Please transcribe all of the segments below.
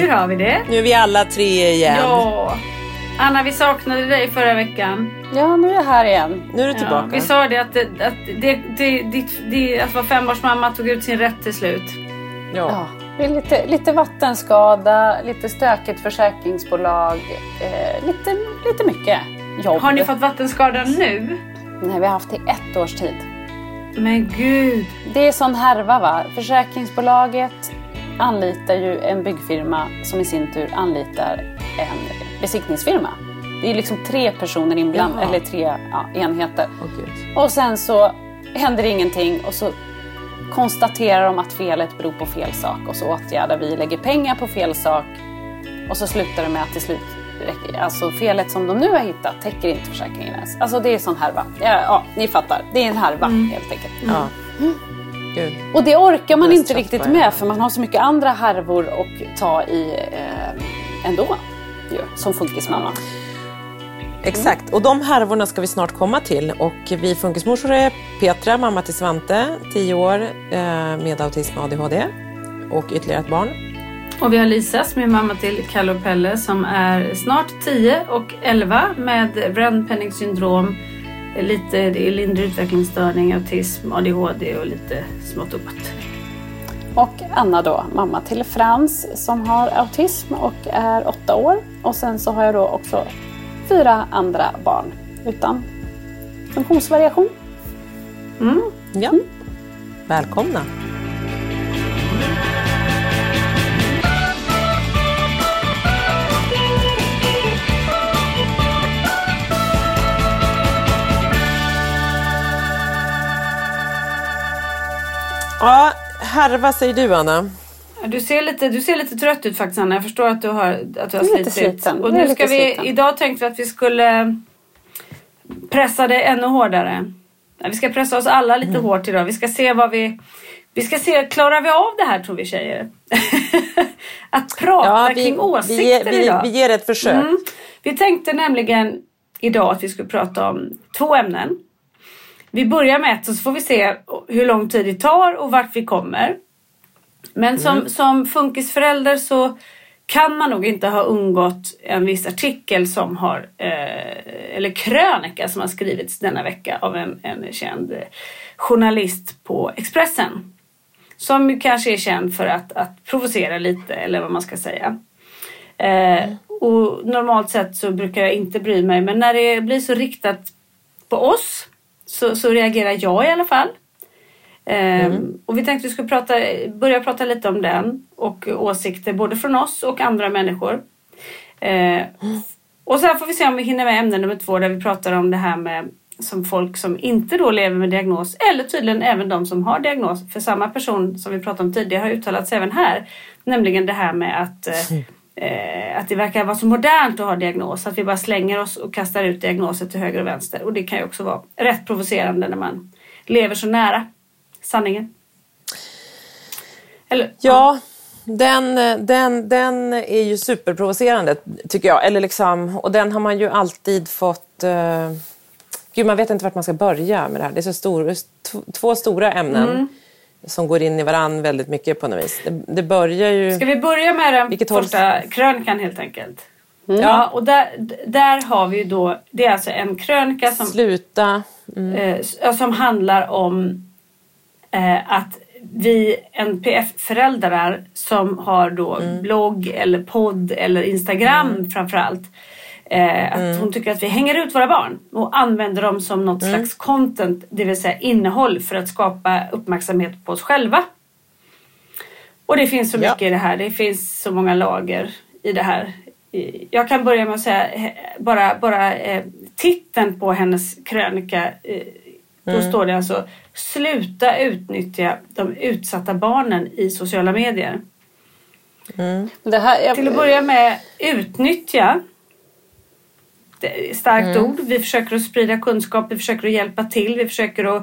Hur har vi det? Nu är vi alla tre igen. Ja. Anna, vi saknade dig förra veckan. Ja, nu är jag här igen. Nu är du tillbaka. vi sa det att, det, att, det, det, ditt, det, att vara femårsmamma tog ut sin rätt till slut. Ja. Ja, det är lite, lite vattenskada, lite stökigt försäkringsbolag, eh, lite, lite mycket jobb. Har ni fått vattenskada nu? Nej, vi har haft det i ett års tid. Men gud. Det är sån härva va. Försäkringsbolaget anlitar ju en byggfirma som i sin tur anlitar en besiktningsfirma. Det är liksom tre personer inblandade, eller tre ja, enheter. Gud. Och sen så händer ingenting och så konstaterar de att felet beror på fel sak och så åtgärdar vi, lägger pengar på fel sak och så slutar det med att till slut alltså felet som de nu har hittat täcker inte försäkringen ens. Alltså det är sån härva. Ja, ja ni fattar. Det är en härva helt enkelt. Ja. Gud. Och det orkar man inte riktigt med för man har så mycket andra härvor att ta i eh, ändå. Ju, som funkismamma. Exakt, och de härvorna ska vi snart komma till. Och vi funkismorsor är Petra, mamma till Svante, 10 år, eh, med autism och ADHD. Och ytterligare ett barn. Och vi har Lisa som är mamma till Kalle och Pelle som är snart 10 och 11 med brännpenning syndrom, lite det är lindrig utvecklingsstörning, autism, ADHD och lite smått och gott. Och Anna då, mamma till Frans som har autism och är åtta år. Och sen så har jag då också fyra andra barn utan funktionsvariation. Ja. Välkomna. Ja, härva säger du Anna. Du ser, lite, du ser lite trött ut faktiskt Anna. Jag förstår att du har, att du har slitit. sliten. Och nu ska vi, sliten. idag tänkte vi att vi skulle pressa det ännu hårdare. Vi ska pressa oss alla lite Mm. hårt idag. Vi ska se vad vi... Vi ska se, klarar vi av det här tror vi tjejer? att prata vi, kring åsikter vi, vi, idag. vi ger ett försök. Mm. Vi tänkte nämligen idag att vi skulle prata om två ämnen. Vi börjar med ett och så får vi se hur lång tid det tar och vart vi kommer. Men som, som funkisförälder så kan man nog inte ha undgått en viss artikel som har, eh, eller krönika som har skrivits denna vecka av en, en känd journalist på Expressen. Som kanske är känd för att, att provocera lite eller vad man ska säga. Eh, och normalt sett så brukar jag inte bry mig men när det blir så riktat på oss så, så reagerar jag i alla fall. Mm. Och vi tänkte att vi skulle prata, börja prata lite om den och åsikter både från oss och andra människor. Eh, och sen får vi se om vi hinner med ämne nummer två där vi pratar om det här med som folk som inte då lever med diagnos eller tydligen även de som har diagnos. För samma person som vi pratade om tidigare har uttalats även här. Nämligen det här med att, eh, att det verkar vara så modernt att ha diagnos. Att vi bara slänger oss och kastar ut diagnoser till höger och vänster. Och det kan ju också vara rätt provocerande när man lever så nära sanningen. Eller, ja, den, den, den är ju superprovocerande tycker jag. Eller liksom, och den har man ju alltid fått... Uh, gud, man vet inte vart man ska börja med det här. Det är så stor, två stora ämnen. Mm. Som går in i varann väldigt mycket på något vis. Det, det börjar ju... Ska vi börja med den Vilket första håll... krönikan helt enkelt? Mm. Ja, och där, där har vi ju då, det är alltså en krönika som... Sluta. Mm. Eh, som handlar om eh, att vi NPF-föräldrar som har då mm. blogg eller podd eller Instagram mm. framförallt. Eh, att mm. hon tycker att vi hänger ut våra barn och använder dem som något mm. slags content, det vill säga innehåll för att skapa uppmärksamhet på oss själva. Och det finns så mycket ja. i det här. Det finns så många lager i det här. Jag kan börja med att säga bara, bara eh, titeln på hennes krönika eh, då mm. står det alltså sluta utnyttja de utsatta barnen i sociala medier. Mm. Här, jag... Till att börja med utnyttja. Starkt mm. ord. Vi försöker att sprida kunskap, vi försöker att hjälpa till, vi försöker att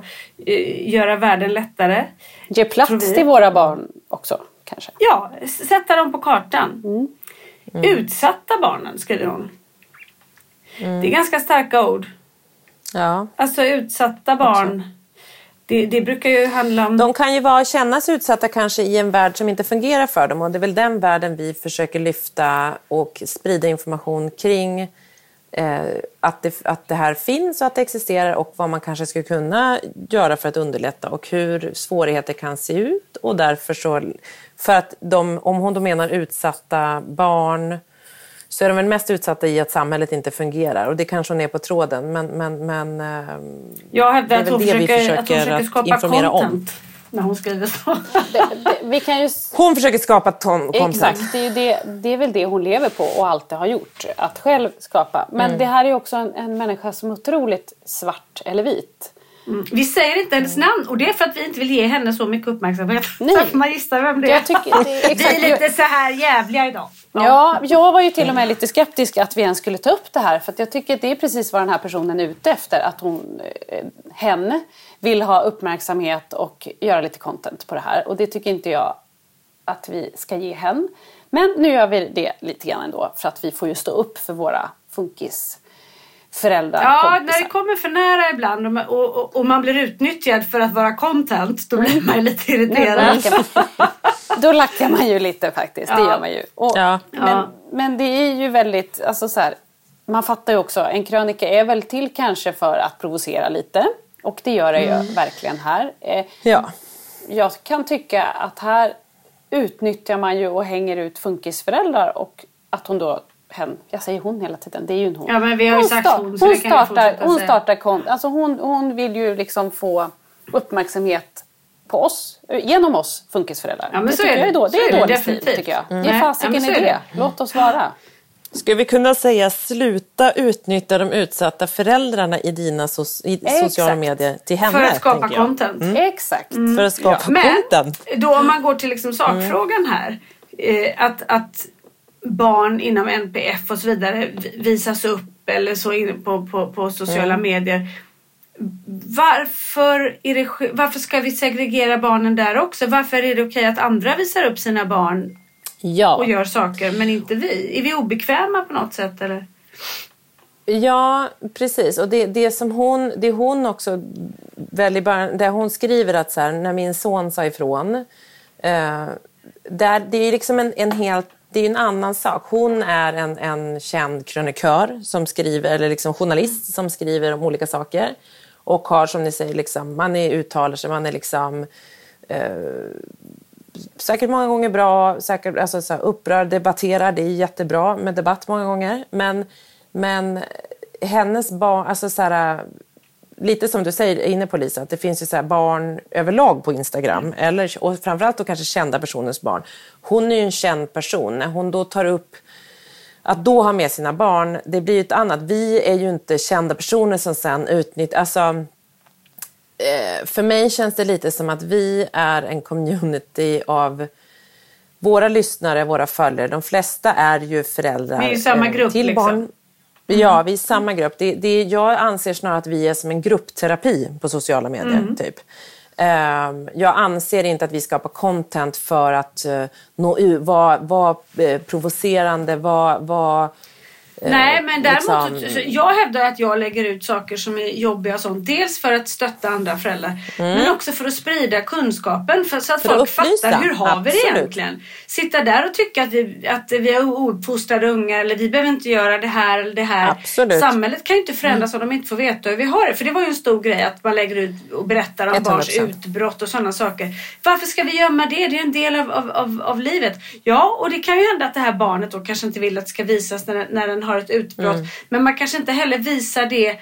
uh, göra världen lättare. Ge plats till våra barn också kanske? Ja, sätta dem på kartan. Mm. Mm. Utsatta barnen skriver hon. Mm. Det är ganska starka ord. Ja. Alltså utsatta barn. Det, det, brukar ju handla om... De kan ju vara, kännas utsatta kanske i en värld som inte fungerar för dem och det är väl den världen vi försöker lyfta och sprida information kring. Eh, att, det, att det här finns och att det existerar och vad man kanske skulle kunna göra för att underlätta och hur svårigheter kan se ut. Och därför så, för att de, om hon då menar utsatta barn, så är de väl mest utsatta i att samhället inte fungerar. Och det kanske hon är på tråden. Men, men, men ehm, jag hävdar att hon, försöker, vi försöker, att försöker skapa content. Om. När hon skriver så. Det, det, vi kan ju... Hon försöker skapa ton, content. Exakt, det är, det, det är väl det hon lever på och alltid har gjort. Att själv skapa. Men mm. det här är också en, en människa som är otroligt svart eller vit. Mm. Vi säger inte hennes namn och det är för att vi inte vill ge henne så mycket uppmärksamhet. Nej. Så man gissar vem det är. Jag tycker, det är. Vi är lite så här jävliga idag. Ja. jag var ju till och med lite skeptisk att vi ens skulle ta upp det här. För jag tycker att det är precis vad den här personen är ute efter. Att hon, eh, hen vill ha uppmärksamhet och göra lite content på det här. Och det tycker inte jag att vi ska ge hen. Men nu gör vi det lite grann ändå. För att vi får ju stå upp för våra funkis föräldrar, Ja, kompisar. när det kommer för nära ibland och, och, och, man blir utnyttjad för att vara content, då blir man ju lite irriterad. då lackar man ju lite faktiskt, ja. det gör man ju. Och, ja. men, men det är ju väldigt, alltså så här, man fattar ju också, en krönika är väl till kanske för att provocera lite. Och det gör det ju mm. verkligen här. Eh, ja. Jag kan tycka att här utnyttjar man ju och hänger ut funkisföräldrar och att hon då hen, jag säger hon hela tiden, det är ju en hon. Ja men vi har ju hon sagt hon. hon startar, hon startar konst, alltså hon, hon vill ju liksom få uppmärksamhet på oss, genom oss funkisföräldrar. Ja, men det så är det. Då. Det är, är dålig stil tycker jag. Mm. Ge fasiken ja, i det. det. Låt oss vara. Skulle vi kunna säga sluta utnyttja de utsatta föräldrarna i dina so i sociala medier till henne? För att skapa content. Mm. Exakt. Mm. För att skapa ja. content. Men då om man går till liksom sakfrågan här. Eh, att, att barn inom NPF och så vidare visas upp eller så på, på, på sociala mm. medier. Varför, är det, varför ska vi segregera barnen där också? Varför är det okej att andra visar upp sina barn ja. och gör saker men inte vi? Är vi obekväma på något sätt eller? Ja, precis. Och det, det som hon, det hon också väljer, där hon skriver att så här, när min son sa ifrån. Eh, där, det är liksom en, en helt det är en annan sak. Hon är en, en känd krönikör som skriver, eller liksom journalist som skriver om olika saker. Och har som ni säger, liksom, man är uttalar sig, man är liksom eh, säkert många gånger bra, säkert alltså, så här, upprörd, debatterar. Det är jättebra med debatt många gånger. Men, men hennes barn, alltså så här, lite som du säger inne på Lisa, att det finns ju så barn överlag på Instagram. Eller, och framförallt då kanske kända personers barn. Hon är ju en känd person. När hon då tar upp att då ha med sina barn, det blir ju ett annat. Vi är ju inte kända personer som sen utnyttjar... Alltså, eh, för mig känns det lite som att vi är en community av våra lyssnare, våra följare. De flesta är ju föräldrar eh, grupp, till liksom. barn. Mm. Ja, vi är samma grupp. Det, det, jag anser snarare att vi är som en gruppterapi på sociala medier. Mm. Typ. Ehm, jag anser inte att vi skapar content för att uh, nå ut, vara var, uh, provocerande, vara var, Eh, Nej, men däremot liksom... jag hävdar att jag lägger ut saker som är jobbiga och sånt. Dels för att stötta andra föräldrar, mm. men också för att sprida kunskapen för, så att för folk att fattar hur har Absolut. vi det egentligen. Sitta där och tycka att vi, att vi har ouppfostrade ungar eller vi behöver inte göra det här eller det här. Absolut. Samhället kan ju inte förändras mm. om de inte får veta hur vi har det. För det var ju en stor grej att man lägger ut och berättar om 100%. barns utbrott och sådana saker. Varför ska vi gömma det? Det är en del av, av, av, av livet. Ja, och det kan ju hända att det här barnet då kanske inte vill att det ska visas när, när den har ett utbrott. Mm. Men man kanske inte heller visar det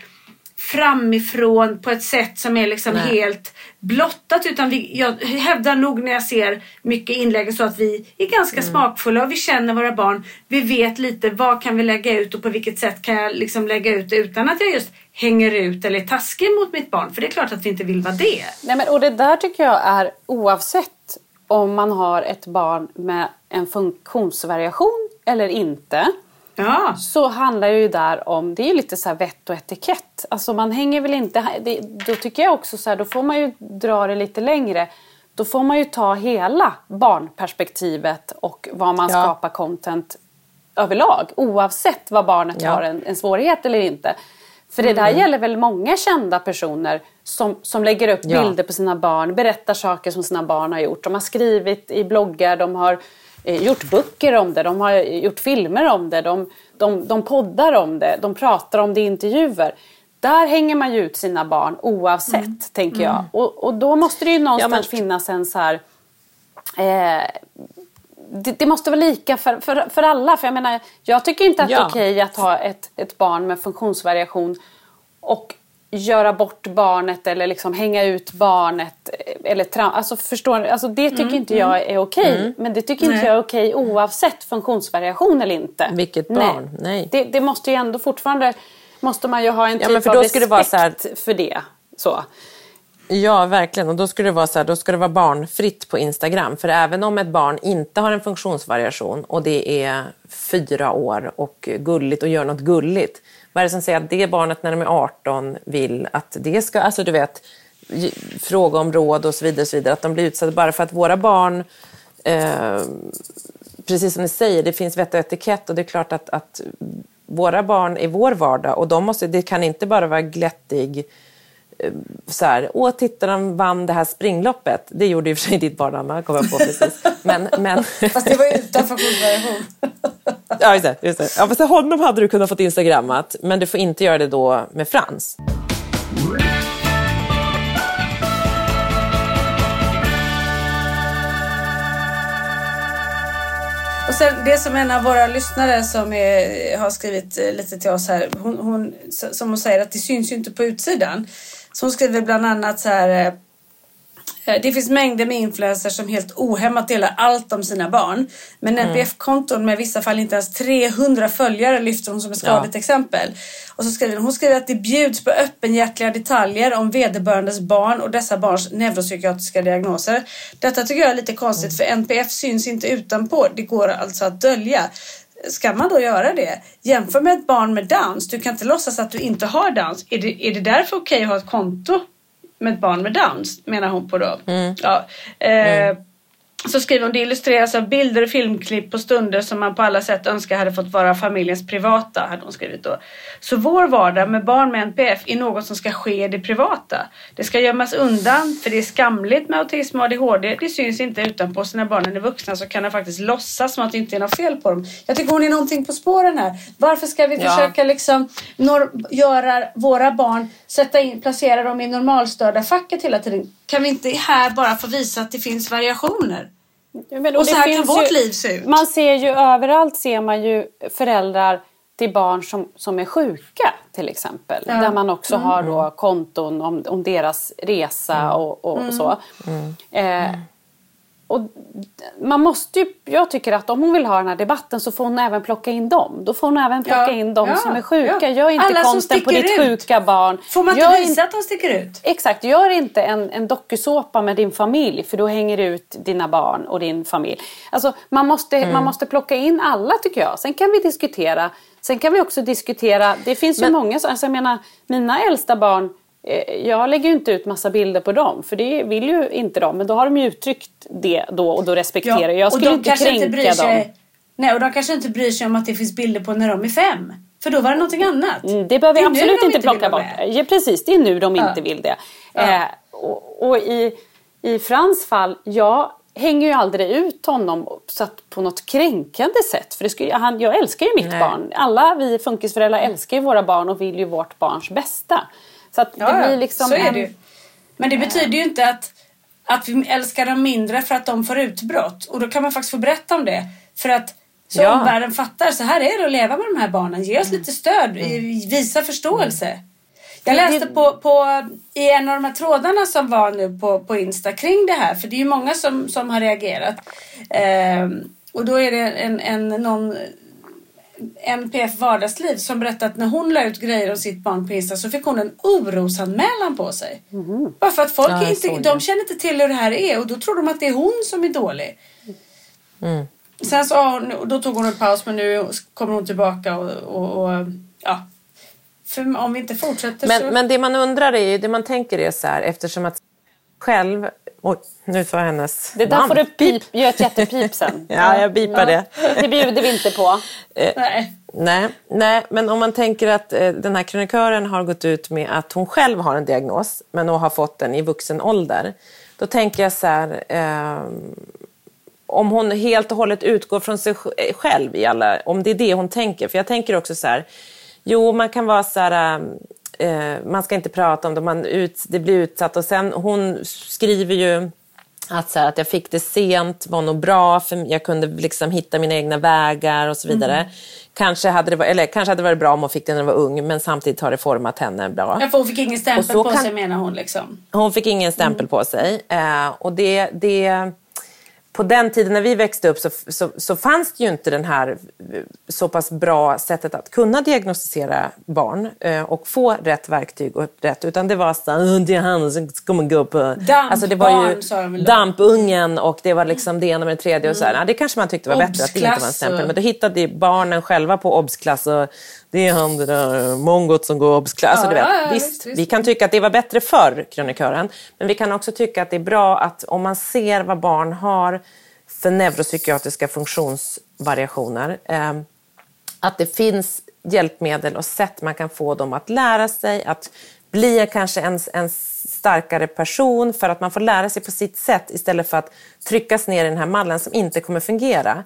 framifrån på ett sätt som är liksom helt blottat utan vi, jag hävdar nog när jag ser mycket inlägg så att vi är ganska mm. smakfulla och vi känner våra barn. Vi vet lite vad kan vi lägga ut och på vilket sätt kan jag liksom lägga ut det utan att jag just hänger ut eller är taskig mot mitt barn. För det är klart att vi inte vill vara det. Nej, men, och det där tycker jag är oavsett om man har ett barn med en funktionsvariation eller inte. Ja. Så handlar det ju där om, det är ju lite så här vett och etikett. Alltså man hänger väl inte, det, då tycker jag också så här, då får man ju dra det lite längre. Då får man ju ta hela barnperspektivet och vad man ja. skapar content överlag. Oavsett vad barnet ja. har en, en svårighet eller inte. För det där mm. gäller väl många kända personer som, som lägger upp ja. bilder på sina barn, berättar saker som sina barn har gjort. De har skrivit i bloggar, de har gjort böcker om det, de har gjort filmer om det, de, de, de poddar om det, de pratar om det i intervjuer. Där hänger man ju ut sina barn oavsett, mm. tänker jag. Mm. Och, och då måste det ju någonstans ja, finnas en så här... Eh, det, det, måste vara lika för, för, för alla. För jag menar, jag tycker inte att ja. det är okej att ha ett, ett barn med funktionsvariation och göra bort barnet eller liksom hänga ut barnet. Eller tra- alltså förstår, alltså det tycker mm, inte jag mm. är okej. Mm. Men det tycker Nej. inte jag är okej oavsett funktionsvariation eller inte. Vilket barn? Nej. Nej. Det, det, måste ju ändå fortfarande måste man ju ha en typ ja, för av respekt det här... för det. Så. Ja, verkligen. Och då skulle det vara så här, då ska det vara barnfritt på Instagram. För även om ett barn inte har en funktionsvariation och det är fyra år och gulligt och gör något gulligt vad är det som säger att det barnet när de är 18 vill att det ska, alltså du vet, fråga om råd och så vidare, och så vidare att de blir utsatta bara för att våra barn eh, precis som ni säger, det finns vett och etikett och det är klart att, att våra barn är vår vardag och de måste, det kan inte bara vara glättig eh, så här, åh titta de vann det här springloppet. Det gjorde och för sig ditt barn Anna, kom jag på precis. Men, men... Fast det var ju utanför variation. Ja, just det. Just det. Ja, fast honom hade du kunnat få instagrammat, men du får inte göra det då med Frans. Och sen det som en av våra lyssnare som är, har skrivit eh, lite till oss här, hon, hon, som hon säger att det syns ju inte på utsidan. Hon skriver bland annat så här eh, det finns mängder med influencers som helt ohämmat delar allt om sina barn. Men mm. NPF-konton med vissa fall inte ens 300 följare lyfter hon som ett skadligt ja. exempel. Och så skriver hon, hon skriver att det bjuds på öppenhjärtliga detaljer om vederbörandes barn och dessa barns neuropsykiatriska diagnoser. Detta tycker jag är lite konstigt för NPF syns inte utanpå. Det går alltså att dölja. Ska man då göra det? Jämför med ett barn med Downs. Du kan inte låtsas att du inte har Downs. Är det, är det därför okej okay att ha ett konto med ett barn med Downs menar hon på då. Mm. Ja, eh, mm. Så skriver hon, det illustreras av bilder och filmklipp på stunder som man på alla sätt önskar hade fått vara familjens privata, hade hon skrivit då. Så vår vardag med barn med NPF är något som ska ske i det privata. Det ska gömmas undan, för det är skamligt med autism och ADHD. Det syns inte utanpå. Så när barnen är vuxna så kan de faktiskt låtsas som att det inte är något fel på dem. Jag tycker hon är någonting på spåren här. Varför ska vi ja. försöka liksom göra våra barn, sätta in, placera dem i normalstörda facket hela tiden? Kan vi inte här bara få visa att det finns variationer? Men, och, och så här kan vårt ju, liv se ut. Man ser ju överallt ser man ju föräldrar till barn som, som är sjuka till exempel. Ja. Där man också mm. har då konton om, om deras resa mm. och, och, och, så. Mm. Eh, och man måste ju, jag tycker att om hon vill ha den här debatten så får hon även plocka in dem. Då får hon även plocka ja, in dem ja, som är sjuka. Ja. Gör inte Alla konsten på ditt ut. sjuka barn. Får man inte visa att de sticker ut? Exakt, gör inte en, en dokusåpa med din familj för då hänger du ut dina barn och din familj. Alltså, man, måste, mm. man måste plocka in alla tycker jag. Sen kan vi diskutera Sen kan vi också diskutera, det finns ju Men, många, alltså jag menar mina äldsta barn jag lägger ju inte ut massa bilder på dem, för det vill ju inte de. Men då har de ju uttryckt det då och då respekterar jag. Jag skulle inte kränka inte sig, dem. Nej, och de kanske inte bryr sig om att det finns bilder på när de är fem. För då var det någonting annat. Mm, det behöver vi absolut de inte plocka bort. Ja, precis, det är nu de ja. inte vill det. Ja. Eh, och, och i, i Frans fall, jag hänger ju aldrig ut honom så att på något kränkande sätt. För det skulle, han, jag älskar ju mitt Nej. barn. Alla vi funkisföräldrar älskar ju våra barn och vill ju vårt barns bästa. Så att ja, det blir liksom så är det ju. Men det betyder ju inte att, att vi älskar dem mindre för att de får utbrott. Och då kan man faktiskt få berätta om det. För att så ja. omvärlden fattar, så här är det att leva med de här barnen. Ge oss mm. lite stöd, mm. visa förståelse. Jag läste på, på, i en av de här trådarna som var nu på, på Insta kring det här, för det är ju många som, som har reagerat. Eh, och då är det en, en, någon MPF Vardagsliv som berättade att när hon la ut grejer om sitt barn på Insta så fick hon en orosanmälan på sig. Mm. Bara för att folk ja, inte, de känner inte till hur det här är och då tror de att det är hon som är dålig. Mm. Sen så hon, då tog hon en paus men nu kommer hon tillbaka och, och, och ja. För om vi inte fortsätter men, så... Men det man undrar är ju, det man tänker är så här eftersom att själv Oj, nu tar hennes Det där man. får du pip, gör ett jättepip sen. ja, jag bipar ja. det. Det bjuder vi inte på. Eh, nej. nej. Nej, men om man tänker att eh, den här krönikören har gått ut med att hon själv har en diagnos, men hon har fått den i vuxen ålder. Då tänker jag så här, eh, om hon helt och hållet utgår från sig själv, i alla, om det är det hon tänker. För jag tänker också så här, jo man kan vara så här, eh, man ska inte prata om det, man ut, det blir utsatt. Och sen, hon skriver ju att, så här, att jag fick det sent var nog bra, för jag kunde liksom hitta mina egna vägar och så vidare. Mm. Kanske, hade det eller, kanske hade det varit bra om hon fick det när hon var ung, men samtidigt har det format henne bra. Ja, för hon fick ingen stämpel på kan, sig menar hon. Liksom. Hon fick ingen stämpel mm. på sig. Eh, och det, det på den tiden när vi växte upp så, så, så, fanns det ju inte den här så pass bra sättet att kunna diagnostisera barn eh, och få rätt verktyg och rätt, utan det var så här, han som kommer gå på... Dampbarn alltså det var ju Dampungen och det var liksom det ena med det tredje och så här. Mm. det kanske man tyckte var bättre att det inte var en stämpel, men då hittade barnen själva på obsklass och det är han det där mongot som går obsklass. Alltså, du vet, visst, vi kan tycka att det var bättre förr, krönikören. Men vi kan också tycka att det är bra att om man ser vad barn har för neuropsykiatriska funktionsvariationer, eh, att det finns hjälpmedel och sätt man kan få dem att lära sig, att bli kanske en, en starkare person för att man får lära sig på sitt sätt istället för att tryckas ner i den här mallen som inte kommer fungera.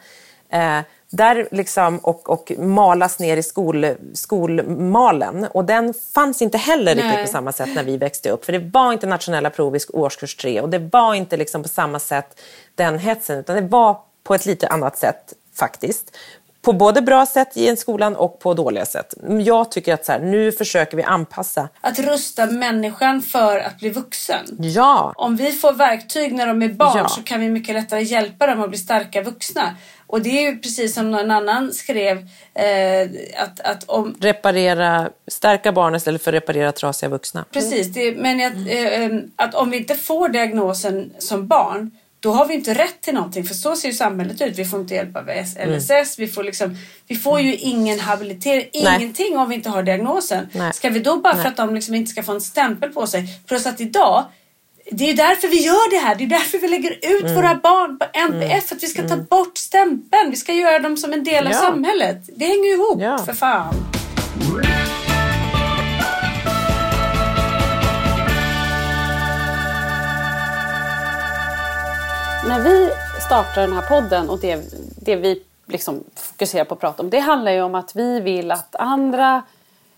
Eh, där liksom, och, och malas ner i skol, skolmalen. Och den fanns inte heller Nej. riktigt på samma sätt när vi växte upp. För det var inte nationella prov i årskurs tre och det var inte liksom på samma sätt den hetsen, utan det var på ett lite annat sätt faktiskt. På både bra sätt i en skolan och på dåliga sätt. Jag tycker att så här, nu försöker vi anpassa. Att rusta människan för att bli vuxen. Ja. Om vi får verktyg när de är barn ja. så kan vi mycket lättare hjälpa dem att bli starka vuxna. Och det är precis som någon annan skrev eh, att, att om... Reparera, stärka barn istället för att reparera trasiga vuxna. Precis, det, men att, eh, att om vi inte får diagnosen som barn då har vi inte rätt till någonting för så ser ju samhället ut. Vi får inte hjälp av LSS, mm. vi, får liksom, vi får ju ingen habilitering, ingenting om vi inte har diagnosen. Nej. Ska vi då bara Nej. för att de liksom inte ska få en stämpel på sig, plus att idag det är därför vi gör det här. Det är därför vi lägger ut mm. våra barn på NPF. Mm. För att vi ska ta mm. bort stämpeln. Vi ska göra dem som en del ja. av samhället. Det hänger ihop, ja. för fan. När vi startar den här podden och det, det vi liksom fokuserar på att prata om. Det handlar ju om att vi vill att andra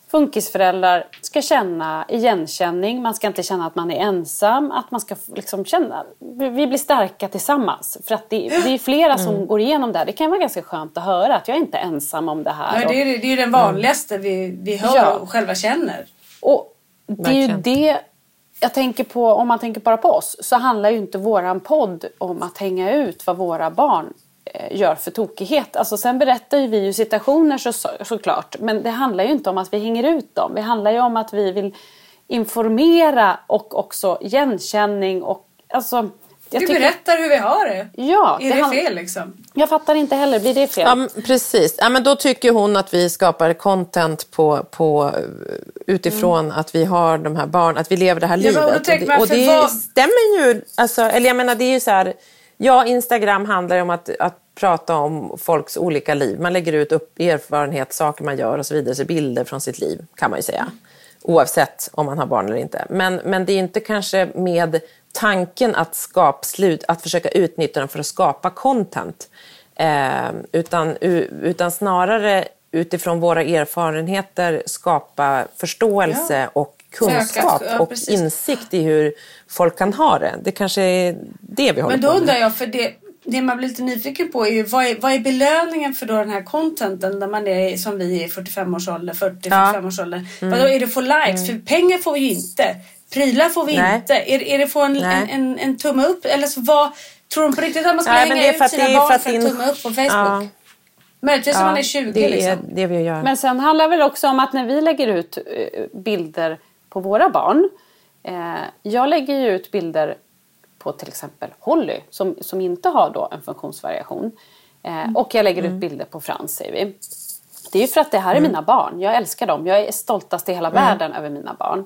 funkisföräldrar ska känna igenkänning. Man ska inte känna att man är ensam. Att man ska liksom känna, vi blir starka tillsammans. För att det, det är flera som mm. går igenom det här. Det kan vara ganska skönt att höra att jag är inte ensam om det här. Ja, det, är, det är den vanligaste mm. vi, vi hör ja. och själva känner. Och det är ju det jag tänker på, om man tänker bara på oss, så handlar ju inte våran podd om att hänga ut vad våra barn Eh, gör för tokighet. Alltså sen berättar ju vi ju situationer så, så, såklart. Men det handlar ju inte om att vi hänger ut dem. Det handlar ju om att vi vill informera och också igenkänning och alltså vi tycker... berättar hur vi har det. Ja, är det, det fel liksom? Jag fattar inte heller, blir det fel? Ja, precis. Ja, men då tycker hon att vi skapar content på, på, utifrån mm. att vi har de här barnen, att vi lever det här ja, livet. Och det, och det vad... stämmer ju. Alltså, eller jag menar, det är ju så här Ja, Instagram handlar om att, att prata om folks olika liv. Man lägger ut upp erfarenhet, saker man gör och så vidare, så bilder från sitt liv kan man ju säga. Oavsett om man har barn eller inte. Men, men det är inte kanske med tanken att, skapa slut, att försöka utnyttja den för att skapa content. Eh, utan, utan snarare utifrån våra erfarenheter skapa förståelse ja. och kunskap ja, och insikt i hur folk kan ha det. Det kanske är det vi håller Men då på med. undrar jag, för det, det man blir lite nyfiken på är ju vad är, vad är belöningen för då den här contenten när man är som vi är i 45 års ålder, 40-45 års ålder. Mm. Vadå, är det få likes? Mm. För pengar får vi ju inte. Prylar får vi Nej. inte. Är, är det få en, en, en, en, tumme upp? Eller så vad, tror de på riktigt att man ska Nej, hänga ut sina barn för att, för att tumme upp på Facebook? Ja. Möjligtvis ja, om man är 20 det liksom. Är det vi gör. Men sen handlar det väl också om att när vi lägger ut eh, bilder på våra barn. Eh, jag lägger ju ut bilder på till exempel Holly som, som inte har då en funktionsvariation. Eh, mm. och jag lägger mm. ut bilder på Frans säger vi. Det är ju för att det här är mm. mina barn. Jag älskar dem. Jag är stoltast i hela mm. världen över mina barn.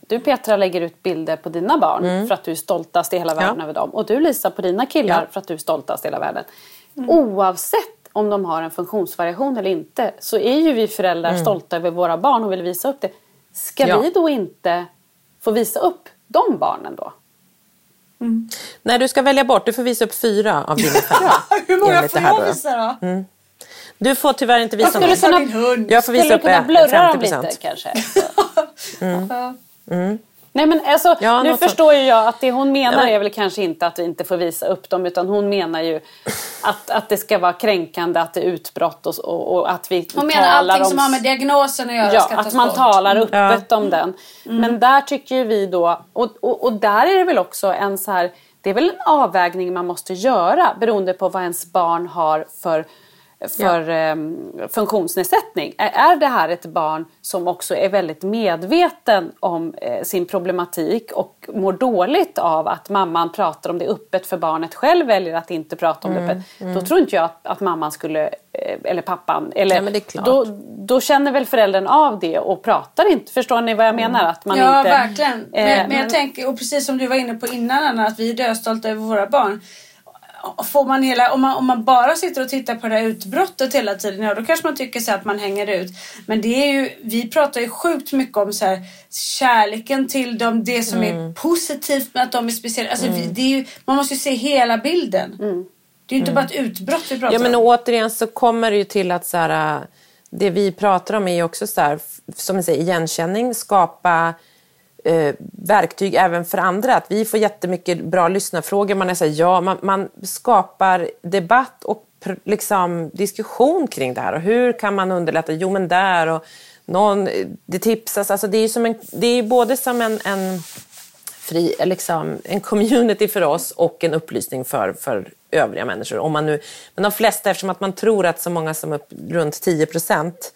Du Petra lägger ut bilder på dina barn mm. för att du är stoltast i hela världen ja. över dem. Och du Lisa på dina killar ja. för att du är stoltast i hela världen. Mm. Oavsett om de har en funktionsvariation eller inte så är ju vi föräldrar stolta över våra barn och vill visa upp det. Ska ja. vi då inte få visa upp de barnen då? Mm. Nej, du ska välja bort. Du får visa upp fyra av dina fem. Hur många får jag visa då? Mm. Du får tyvärr inte visa någon. Jag får visa upp 50%. Skulle du kunna blurra dem lite kanske? mm. Mm. Nej men alltså, ja, nu förstår ju jag att det hon menar ja. är väl kanske inte att vi inte får visa upp dem utan hon menar ju att, att det ska vara kränkande, att det är utbrott och, och, och att vi hon talar menar allting om... som har med diagnosen att göra Ja, att man bort. talar mm. öppet ja. om den. Mm. Men där tycker vi då, och, och, och där är det väl också en så här, det är väl en avvägning man måste göra beroende på vad ens barn har för för ja. eh, funktionsnedsättning. Är, det här ett barn som också är väldigt medveten om eh, sin problematik och mår dåligt av att mamman pratar om det öppet för barnet själv väljer att inte prata om mm, det öppet. Mm. Då tror inte jag att, att mamman skulle, eh, eller pappan, eller ja, då, då känner väl föräldern av det och pratar inte. Förstår ni vad jag menar? Att man ja, inte, verkligen. Men, men, men jag tänker, och precis som du var inne på innan Anna, att vi är döstolta över våra barn får man hela, om, man, om man bara sitter och tittar på det här utbrottet hela tiden, ja då kanske man tycker så att man hänger ut. Men det är ju, vi pratar ju sjukt mycket om så här, kärleken till dem, det som mm. är positivt med att de är speciella. Alltså, mm. det är ju, man måste ju se hela bilden. Mm. Det är ju inte bara ett utbrott vi pratar ja, men om. Återigen så kommer det ju till att så här, det vi pratar om är ju också så här, som ni säger, igenkänning, skapa eh, verktyg även för andra. Att vi får jättemycket bra lyssnarfrågor. Man, är så här, ja, man, man skapar debatt och liksom, diskussion kring det här. Och hur kan man underlätta? Jo, men där och någon, eh, det tipsas. Alltså, det är som en, det är både som en, en, fri, eh, liksom, en community för oss och en upplysning för, för övriga människor. Om man nu, men de flesta, eftersom att man tror att så många som upp, runt 10 procent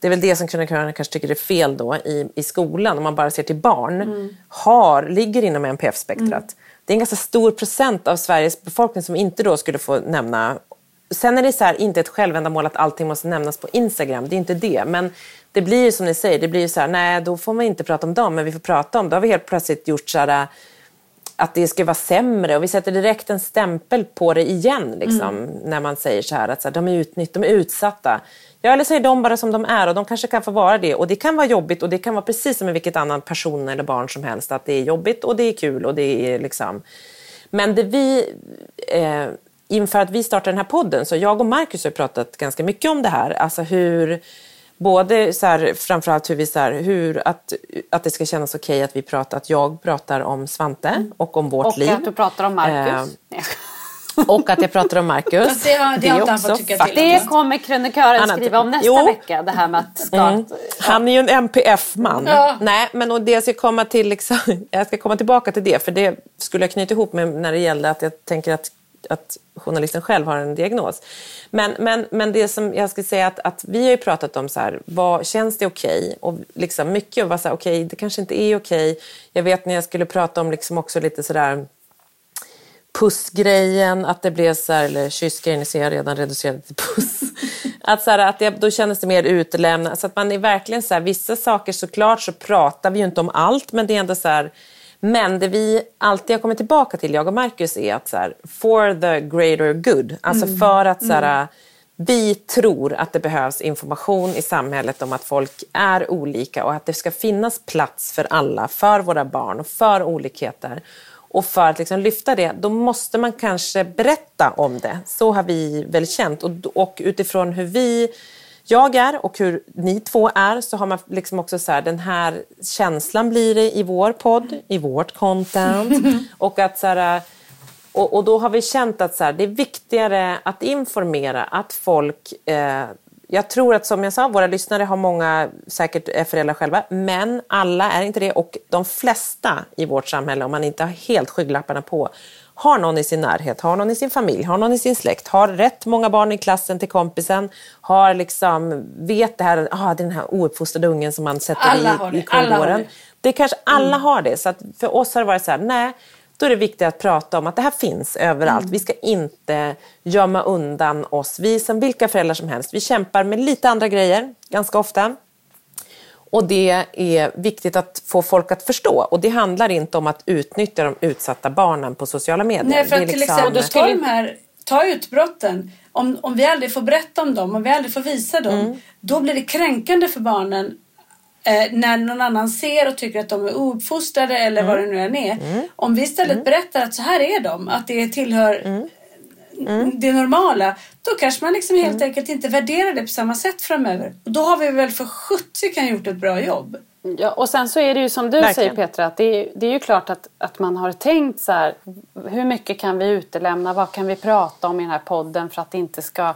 det är väl det som krönikören kanske tycker är fel då i, i skolan, om man bara ser till barn, mm. har, ligger inom NPF-spektrat. Mm. Det är en ganska stor procent av Sveriges befolkning som inte då skulle få nämna Sen är det så här, inte ett självändamål att allting måste nämnas på Instagram, det är inte det. Men det blir ju som ni säger, det blir ju så här, nej då får man inte prata om dem, men vi får prata om, då har vi helt plötsligt gjort så här, att det ska vara sämre och vi sätter direkt en stämpel på det igen liksom, mm. när man säger så här att så här, de, är utnytt, de är utsatta. Ja, eller så är de bara som de är och de kanske kan få vara det. Och det kan vara jobbigt och det kan vara precis som med vilket annan person eller barn som helst. Att det är jobbigt och det är kul och det är liksom... Men det vi... Eh, inför att vi startade den här podden, så jag och Marcus har pratat ganska mycket om det här. Alltså hur både så här, framförallt hur vi, så här, hur, att, att det ska kännas okej okay att vi pratar, att jag pratar om Svante mm. och om vårt och liv. Och att du pratar om Marcus. Eh, och att jag pratar om Marcus. det, har, det, det har fått tycka till Det kommer krönikören skriva om nästa jo. vecka. Det här med att ska, mm. Han är ju en MPF-man. Ja. Nej, men och det jag ska komma till, liksom, jag ska komma tillbaka till det, för det skulle jag knyta ihop med när det gällde att jag tänker att att journalisten själv har en diagnos. Men, men, men det som jag skulle säga att, att vi har ju pratat om så här, vad, känns det okej? Okay? Och liksom mycket var så här, okej, okay, det kanske inte är okej. Okay. Jag vet när jag skulle prata om liksom också lite sådär pussgrejen, att det blev så här, eller kyssgrejen, ser jag redan reducerad till puss. att så här, att det, då kändes det mer utelämnat. Så att man är verkligen så här, vissa saker såklart så pratar vi ju inte om allt, men det är ändå så här, men det vi alltid har kommit tillbaka till, jag och Marcus, är att så här, for the greater good. Alltså mm. för att så här, mm. vi tror att det behövs information i samhället om att folk är olika och att det ska finnas plats för alla, för våra barn och för olikheter. Och för att liksom lyfta det, då måste man kanske berätta om det. Så har vi väl känt. Och, och utifrån hur vi jag är och hur ni två är så har man liksom också så här, den här känslan blir det i vår podd, i vårt content. och, att så här, och, och, då har vi känt att så här, det är viktigare att informera, att folk eh, jag tror att som jag sa, våra lyssnare har många säkert är föräldrar själva, men alla är inte det och de flesta i vårt samhälle, om man inte har helt skygglapparna på, har någon i sin närhet, har någon i sin familj, har någon i sin släkt, har rätt många barn i klassen till kompisen, har liksom, vet det här, ah, den här ouppfostrade ungen som man sätter alla i, i korridoren. Det. det kanske alla mm. har det, så för oss har det varit så här, nej, då är det viktigt att prata om att det här finns överallt. Mm. Vi ska inte gömma undan oss. Vi som vilka föräldrar som helst, vi kämpar med lite andra grejer ganska ofta. Och det är viktigt att få folk att förstå. Och det handlar inte om att utnyttja de utsatta barnen på sociala medier. Nej, för att till liksom... exempel ta de här, ta utbrotten. Om, om vi aldrig får berätta om dem, om vi aldrig får visa dem, mm. då blir det kränkande för barnen eh, när någon annan ser och tycker att de är ouppfostrade eller mm. vad det nu än är. Mm. Om vi istället mm. berättar att så här är de, att det tillhör mm. Det normala, då kanske man liksom helt mm. enkelt inte värderar det på samma sätt framöver. Och då har vi väl för 70 kan gjort ett bra jobb. Ja, och sen så är det ju som du Verkligen. säger Petra, att det är, det är ju klart att, att man har tänkt så här, hur mycket kan vi utelämna, vad kan vi prata om i den här podden för att det inte ska...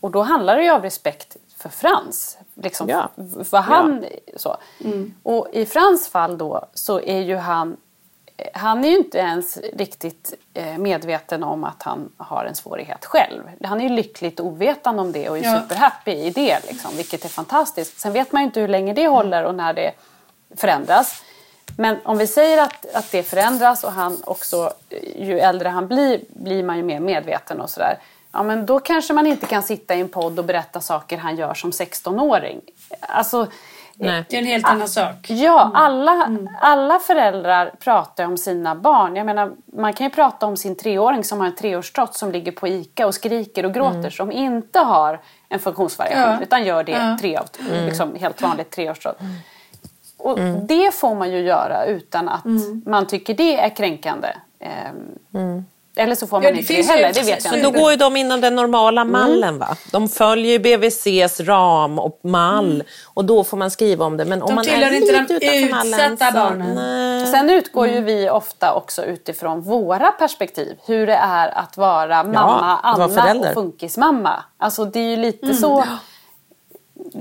Och då handlar det ju av respekt för Frans. Liksom, ja. För han, ja. så. Mm. Och i Frans fall då så är ju han han är ju inte ens riktigt eh, medveten om att han har en svårighet själv. Han är ju lyckligt ovetande om det och är ja. superhappy i det, liksom, vilket är fantastiskt. Sen vet man ju inte hur länge det håller och när det förändras. Men om vi säger att, att det förändras och han också, ju äldre han blir, blir man ju mer medveten och sådär. Ja men då kanske man inte kan sitta i en podd och berätta saker han gör som 16-åring. Alltså, Nej. Det är en helt annan sak. Ja, mm. alla, mm. alla föräldrar pratar om sina barn. Jag menar, man kan ju prata om sin treåring som har en treårstrots som ligger på ICA och skriker och gråter mm. som inte har en funktionsvariation ja. utan gör det ja. tre av, mm. liksom, helt vanligt treårstrots. Mm. Och mm. det får man ju göra utan att man tycker det är kränkande. Um, eller så får man ja, inte det heller, det vet jag inte. Då går ju de inom den normala mm. mallen mm. va? De följer BVCs ram och mall mm. och då får man skriva om det. Men om de man är inte lite de utanför mallen så, barnen. Nej. Sen utgår ju vi ofta också utifrån våra perspektiv. Hur det är att vara mamma ja, Anna och funkismamma. Alltså det är ju lite mm. så.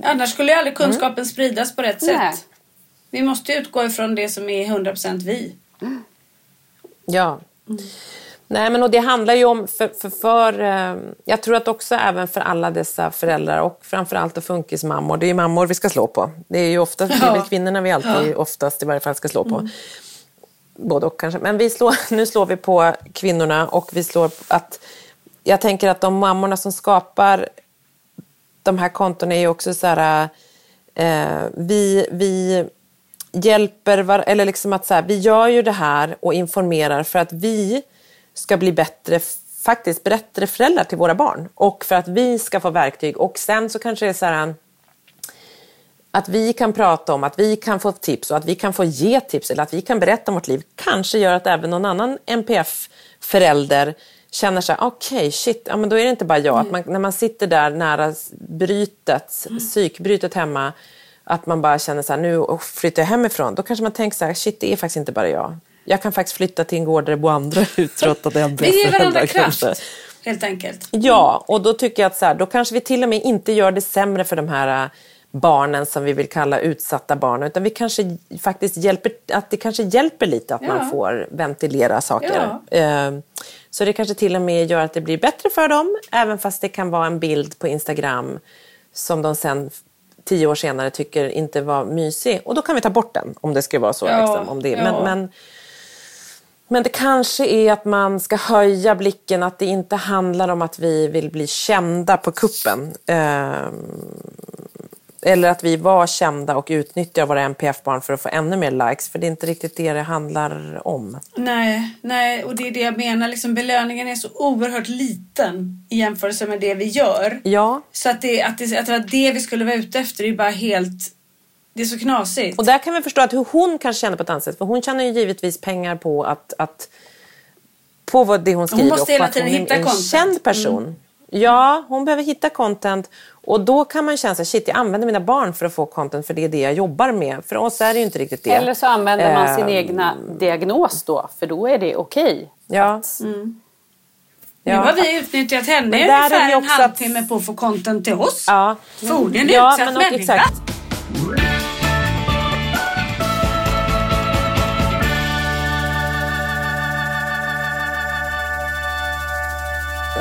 Annars skulle ju aldrig kunskapen mm. spridas på rätt Nej. sätt. Vi måste utgå ifrån det som är 100% vi. Ja. Nej, men och det handlar ju om, för, för, för, eh, jag tror att också även för alla dessa föräldrar och framförallt funkismammor, det är ju mammor vi ska slå på. Det är ju ofta, ja. det är väl kvinnorna vi alltid ja. oftast i varje fall ska slå på. Mm. Både och kanske. Men vi slår, nu slår vi på kvinnorna och vi slår att, jag tänker att de mammorna som skapar de här kontona är ju också så här, eh, vi, vi hjälper, var, eller liksom att så här, vi gör ju det här och informerar för att vi ska bli bättre, faktiskt bättre föräldrar till våra barn. Och för att vi ska få verktyg. Och sen så kanske det är så här att vi kan prata om, att vi kan få tips och att vi kan få ge tips eller att vi kan berätta om vårt liv kanske gör att även någon annan NPF-förälder känner så här, okej, okay, shit, ja, men då är det inte bara jag. Att man, när man sitter där nära brytet, mm. psykbrytet hemma, att man bara känner så här, nu flyttar jag hemifrån. Då kanske man tänker så här, shit, det är faktiskt inte bara jag. Jag kan faktiskt flytta till en gård där det bor andra uttrottade Vi ger varandra kraft, helt enkelt. Ja, och då tycker jag att så här, då kanske vi till och med inte gör det sämre för de här barnen som vi vill kalla utsatta barn. Utan vi kanske faktiskt hjälper, att det kanske hjälper lite att ja. man får ventilera saker. Ja. Ehm, så det kanske till och med gör att det blir bättre för dem. Även fast det kan vara en bild på Instagram som de sen tio år senare tycker inte var mysig. Och då kan vi ta bort den om det skulle vara så. Ja. Liksom, om det. Men, men, men det kanske är att man ska höja blicken, att det inte handlar om att vi vill bli kända på kuppen. Ehm, eller att vi var kända och utnyttjar våra NPF-barn för att få ännu mer likes. För det är inte riktigt det det handlar om. Nej, nej och det är det jag menar. Liksom, belöningen är så oerhört liten i jämförelse med det vi gör. Ja. Så att det, att det, att det var det vi skulle vara ute efter, är bara helt... Det är så knasigt. Och där kan vi förstå att hur hon kanske känner på ett annat sätt. För hon tjänar ju givetvis pengar på att, att på det hon skriver hon måste hela tiden och på att hon är en content. känd person. Mm. Ja, hon behöver hitta content och då kan man känna sig, shit jag använder mina barn för att få content för det är det jag jobbar med. För oss är det ju inte riktigt det. Eller så använder man sin uh, egna diagnos då, för då är det okej. Okay ja. Att... Mm. Ja. Nu har vi utnyttjat henne i ungefär en halvtimme att... på att få content till oss. Ja. För en ja, utsatt människa. Exakt.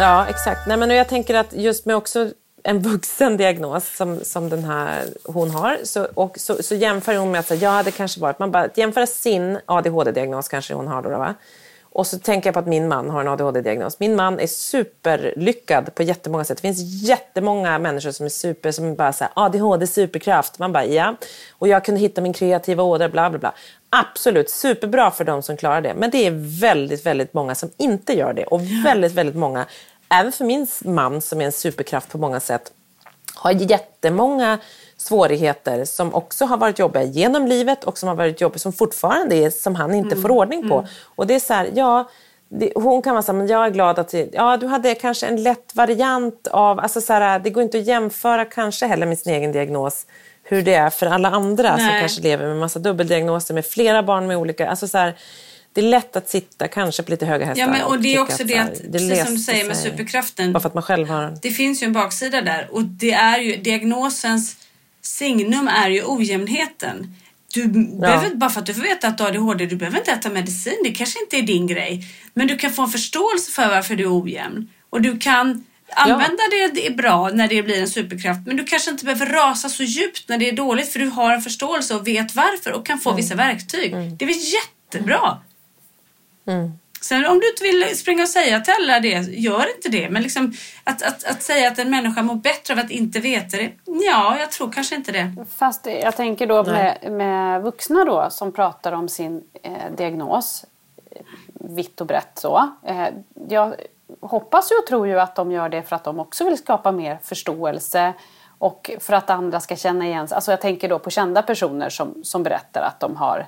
Ja, exakt. Nej, men jag tänker att just med också en vuxen diagnos som, som den här hon har så, och så, så jämför hon med att säga, ja, det kanske varit, man bara jämför sin ADHD-diagnos kanske hon har då, va? Och så tänker jag på att min man har en ADHD-diagnos. Min man är superlyckad på jättemånga sätt. Det finns jättemånga människor som är super, som bara säger ADHD superkraft. Man bara ja. Och jag kunde hitta min kreativa ådra, bla bla bla. Absolut, superbra för de som klarar det. Men det är väldigt, väldigt många som inte gör det. Och väldigt, väldigt många, även för min man som är en superkraft på många sätt, har jättemånga svårigheter som också har varit jobbiga genom livet och som har varit jobbiga som fortfarande är som han inte mm. får ordning på. Mm. Och det är så här, ja, det, hon kan vara så här, men jag är glad att ja, du hade kanske en lätt variant av, alltså så här, det går inte att jämföra kanske heller med sin egen diagnos hur det är för alla andra Nej. som kanske lever med massa dubbeldiagnoser med flera barn med olika, alltså så här, det är lätt att sitta kanske på lite höga hästar. Ja, men, och det är också att, det att, det precis som du säger med superkraften. Bara för att man själv har... Det finns ju en baksida där och det är ju diagnosens signum är ju ojämnheten. Du ja. behöver, bara för att du får veta att du har ADHD, du behöver inte äta medicin. Det kanske inte är din grej. Men du kan få en förståelse för varför du är ojämn. Och du kan använda ja. det, det är bra när det blir en superkraft. Men du kanske inte behöver rasa så djupt när det är dåligt. För du har en förståelse och vet varför och kan få mm. vissa verktyg. Mm. Det är väl jättebra? Mm. Sen om du inte vill springa och säga till alla det, gör inte det. Men liksom, att, att, att säga att en människa mår bättre av att inte veta det, ja, jag tror kanske inte det. Fast jag tänker då med, med vuxna då som pratar om sin eh, diagnos vitt och brett så. Eh, jag hoppas ju och tror ju att de gör det för att de också vill skapa mer förståelse och för att andra ska känna igen sig. Alltså jag tänker då på kända personer som, som berättar att de har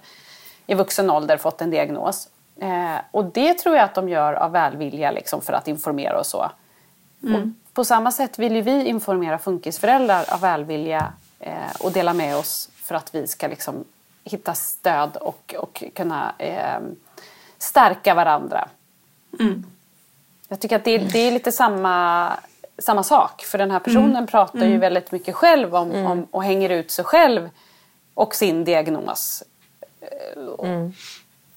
i vuxen ålder fått en diagnos. Eh, och det tror jag att de gör av välvilja liksom, för att informera och så. Mm. Och på samma sätt vill ju vi informera funkisföräldrar av välvilja eh, och dela med oss för att vi ska liksom, hitta stöd och, och kunna eh, stärka varandra. Mm. Jag tycker att det, det, är lite samma, samma sak. För den här personen mm. pratar ju mm. väldigt mycket själv om, mm. om, och hänger ut sig själv och sin diagnos.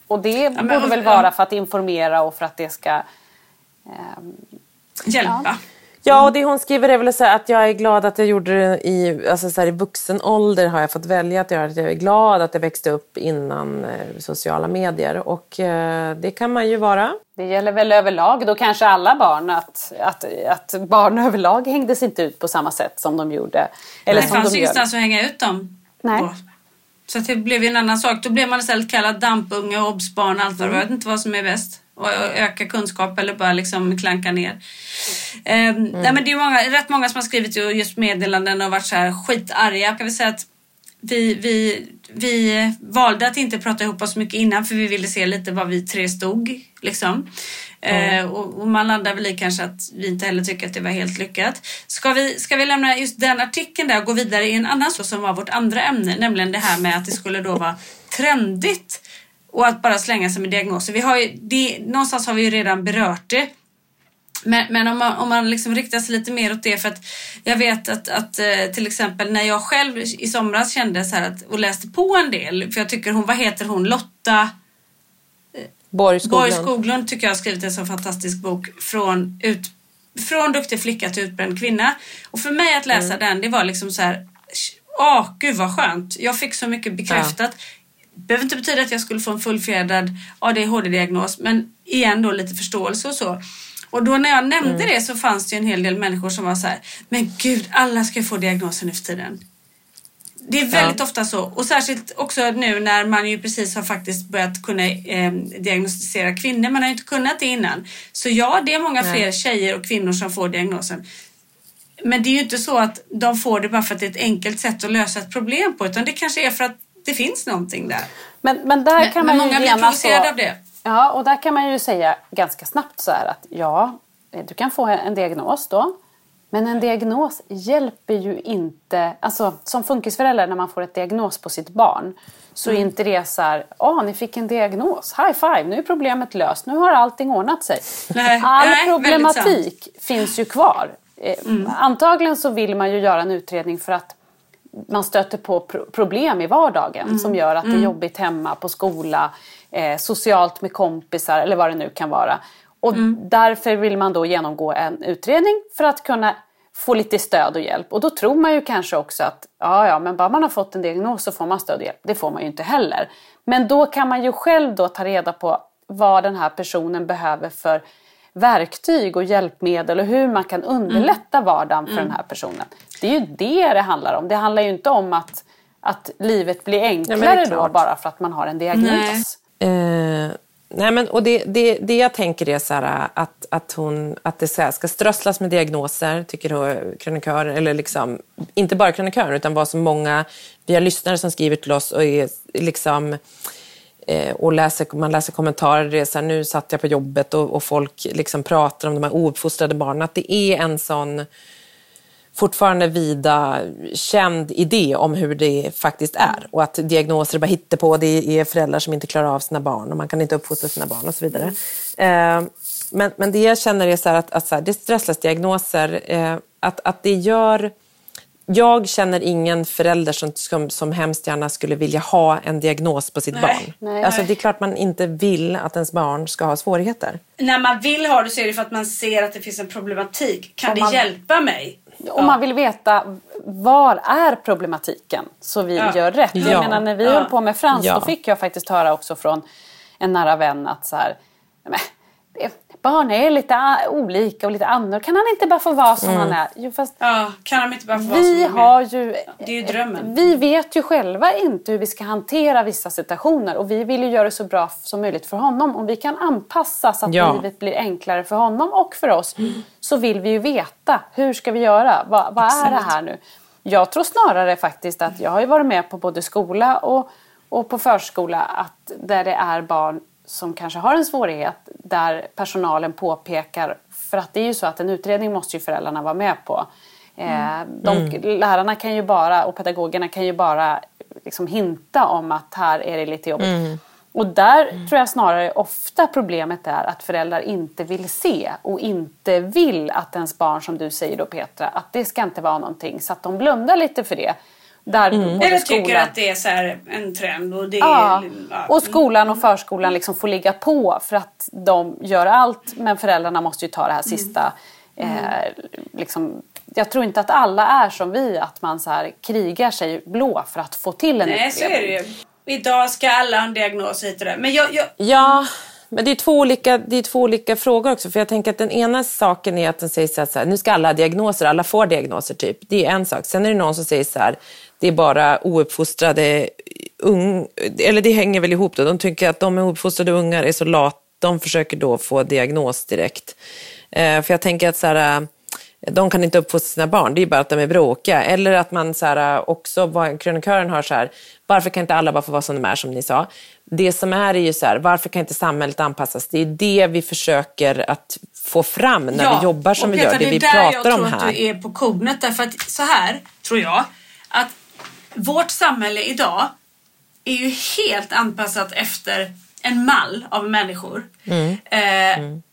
Och det ja, men, borde väl vara för att informera och för att det ska eh, hjälpa. Ja. Ja, och det hon skriver är väl så att jag är glad att jag gjorde det i, alltså så här, i vuxen ålder har jag fått välja att göra det. Jag är glad att jag växte upp innan eh, sociala medier och eh, det kan man ju vara. Det gäller väl överlag, då kanske alla barn, att, att, att barn överlag hängdes inte ut på samma sätt som de gjorde. Eller Nej, som det fanns de ingenstans att hänga ut dem. Nej. På. Så det blev ju en annan sak. Då blev man istället kallad dampunge, obsbarn, allt vad mm. Jag vet inte vad som är bäst. Och öka kunskap eller bara liksom klanka ner. Eh, mm. nej, men det är många, rätt många som har skrivit just meddelanden och varit så här skitarga. Kan väl säga att vi, vi, vi valde att inte prata ihop oss mycket innan för vi ville se lite var vi tre stod. Liksom. Mm. Eh, och, och, man landar väl i kanske att vi inte heller tycker att det var helt lyckat. Ska vi, ska vi lämna just den artikeln där och gå vidare i en annan så som var vårt andra ämne, nämligen det här med att det skulle då vara trendigt och att bara slänga sig med diagnoser. Vi har ju, det, någonstans har vi ju redan berört det. Men, men om man, om man liksom riktar sig lite mer åt det för att jag vet att, att eh, till exempel när jag själv i somras kände så här att, och läste på en del för jag tycker hon, vad heter hon, Lotta Borg Skoglund. Borg Skoglund tycker jag har skrivit en så fantastisk bok från, ut, från duktig flicka till utbränd kvinna. Och för mig att läsa mm. den det var liksom så här, åh oh, gud vad skönt. Jag fick så mycket bekräftat. Ja behöver inte betyda att jag skulle få en fullfjädrad ADHD-diagnos men igen då lite förståelse och så. Och då när jag nämnde mm. det så fanns det en hel del människor som var så här, men gud alla ska få diagnosen nu för tiden. Det är väldigt ja. ofta så och särskilt också nu när man ju precis har faktiskt börjat kunna eh, diagnostisera kvinnor. Man har ju inte kunnat det innan. Så ja, det är många Nej. fler tjejer och kvinnor som får diagnosen. Men det är ju inte så att de får det bara för att det är ett enkelt sätt att lösa ett problem på utan det kanske är för att det finns någonting där. Men, men där men, kan men man många blir provocerade av det. Ja, och där kan man ju säga ganska snabbt så här att ja, du kan få en diagnos då. Men en diagnos hjälper ju inte, alltså som funkisförälder när man får ett diagnos på sitt barn så mm. är inte det så här, åh ni fick en diagnos, high five, nu är problemet löst, nu har allting ordnat sig. Nej, All nej, problematik finns ju kvar. Eh, mm. Antagligen så vill man ju göra en utredning för att man stöter på problem i vardagen mm. som gör att det är mm. jobbigt hemma, på skola, eh, socialt med kompisar eller vad det nu kan vara. Och mm. därför vill man då genomgå en utredning för att kunna få lite stöd och hjälp. Och då tror man ju kanske också att ja, ja, men bara man har fått en diagnos så får man stöd och hjälp. Det får man ju inte heller. Men då kan man ju själv då ta reda på vad den här personen behöver för verktyg och hjälpmedel och hur man kan underlätta vardagen för mm. den här personen. Det är ju det det handlar om. Det handlar ju inte om att, att livet blir enklare ja, då bara för att man har en diagnos. Nej. Eh, nej men, och det, det, det jag tänker är så här, att, att, hon, att det så ska strösslas med diagnoser, tycker krönikören, eller liksom, inte bara krönikören utan vad som många, vi har lyssnare som skriver till oss och är liksom Eh, och läser, man läser kommentarer, det är så här, nu satt jag på jobbet och, och folk liksom pratar om de här ouppfostrade barnen, att det är en sån fortfarande vida känd idé om hur det faktiskt är och att diagnoser är bara hittepå, det är föräldrar som inte klarar av sina barn och man kan inte uppfostra sina barn och så vidare. Eh, men, men det jag känner är så att, att så här, det stresslas diagnoser, eh, att, att det gör jag känner ingen förälder som, som, som hemskt gärna skulle vilja ha en diagnos på sitt nej, barn. Nej, alltså, det är klart man inte vill att ens barn ska ha svårigheter. När man vill ha det så är det för att man ser att det finns en problematik. Kan det hjälpa mig? Om ja. man vill veta var är problematiken så vi ja. gör rätt. Jag menar när vi ja. höll på med Frans då fick jag faktiskt höra också från en nära vän att så här, barn är lite olika och lite annorlunda. Kan han inte bara få vara som mm. han är? Jo, fast ja, kan han inte bara få vara vi som har ju, Det är ju drömmen. Vi vet ju själva inte hur vi ska hantera vissa situationer och vi vill ju göra det så bra som möjligt för honom. Om vi kan anpassa så att ja. livet blir enklare för honom och för oss mm. Så vill vi ju veta hur ska vi göra? Va, vad är det här nu? Jag tror snarare faktiskt att jag har ju varit med på både skola och, och på förskola att där det är barn som kanske har en svårighet där personalen påpekar, för att det är ju så att en utredning måste ju föräldrarna vara med på. Eh, mm. De, mm. Lärarna kan ju bara, och pedagogerna kan ju bara liksom hinta om att här är det lite jobbigt. Mm. Och där mm. tror jag snarare ofta problemet är att föräldrar inte vill se och inte vill att ens barn, som du säger då Petra, att det ska inte vara någonting. Så att de blundar lite för det. Där mm. Eller skolan... tycker att det är så en trend. Och, det ja. Är, ja. och skolan och förskolan liksom får ligga på för att de gör allt men föräldrarna måste ju ta det här mm. sista. Mm. Eh, liksom, jag tror inte att alla är som vi, att man så här krigar sig blå för att få till en Nej, utredning. så är det ju. Idag ska alla ha en diagnos hit och där. Men jag, jag... Ja, men det är, två olika, det är två olika frågor också. För jag tänker att den ena saken är att den säger så här, nu ska alla ha diagnoser, alla får diagnoser typ. Det är en sak. Sen är det någon som säger så här, det är bara ouppfostrade unga, eller det hänger väl ihop då. De tycker att de ouppfostrade ungar är så lata, de försöker då få diagnos direkt. Eh, för jag tänker att så här, de kan inte uppfostra sina barn, det är bara att de är bråkiga. Eller att man så här, också, vad krönikören har så här, varför kan inte alla bara få vara som de är som ni sa? det som är är ju så här, varför kan inte samhället anpassas? Det är det vi försöker att få fram när ja, vi jobbar som vi gör, det, det vi pratar om här. Det är där jag tror att du är på kornet, därför att så här tror jag, att vårt samhälle idag är ju helt anpassat efter en mall av människor. Mm. Eh, mm.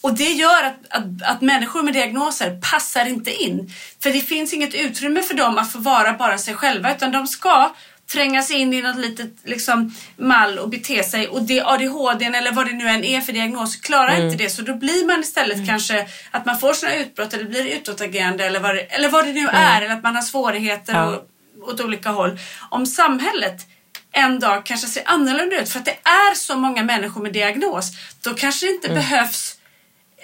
Och det gör att, att, att, människor med diagnoser passar inte in. För det finns inget utrymme för dem att få vara bara sig själva utan de ska trängas in i något litet liksom, mall och bete sig. Och det ADHD eller vad det nu än är för diagnos klarar mm. inte det. Så då blir man istället mm. kanske att man får sina utbrott eller blir utåtagerande eller vad det, eller vad det nu mm. är. Eller att man har svårigheter ja. och, åt olika håll. Om samhället en dag kanske ser annorlunda ut för att det är så många människor med diagnos. Då kanske det inte mm. behövs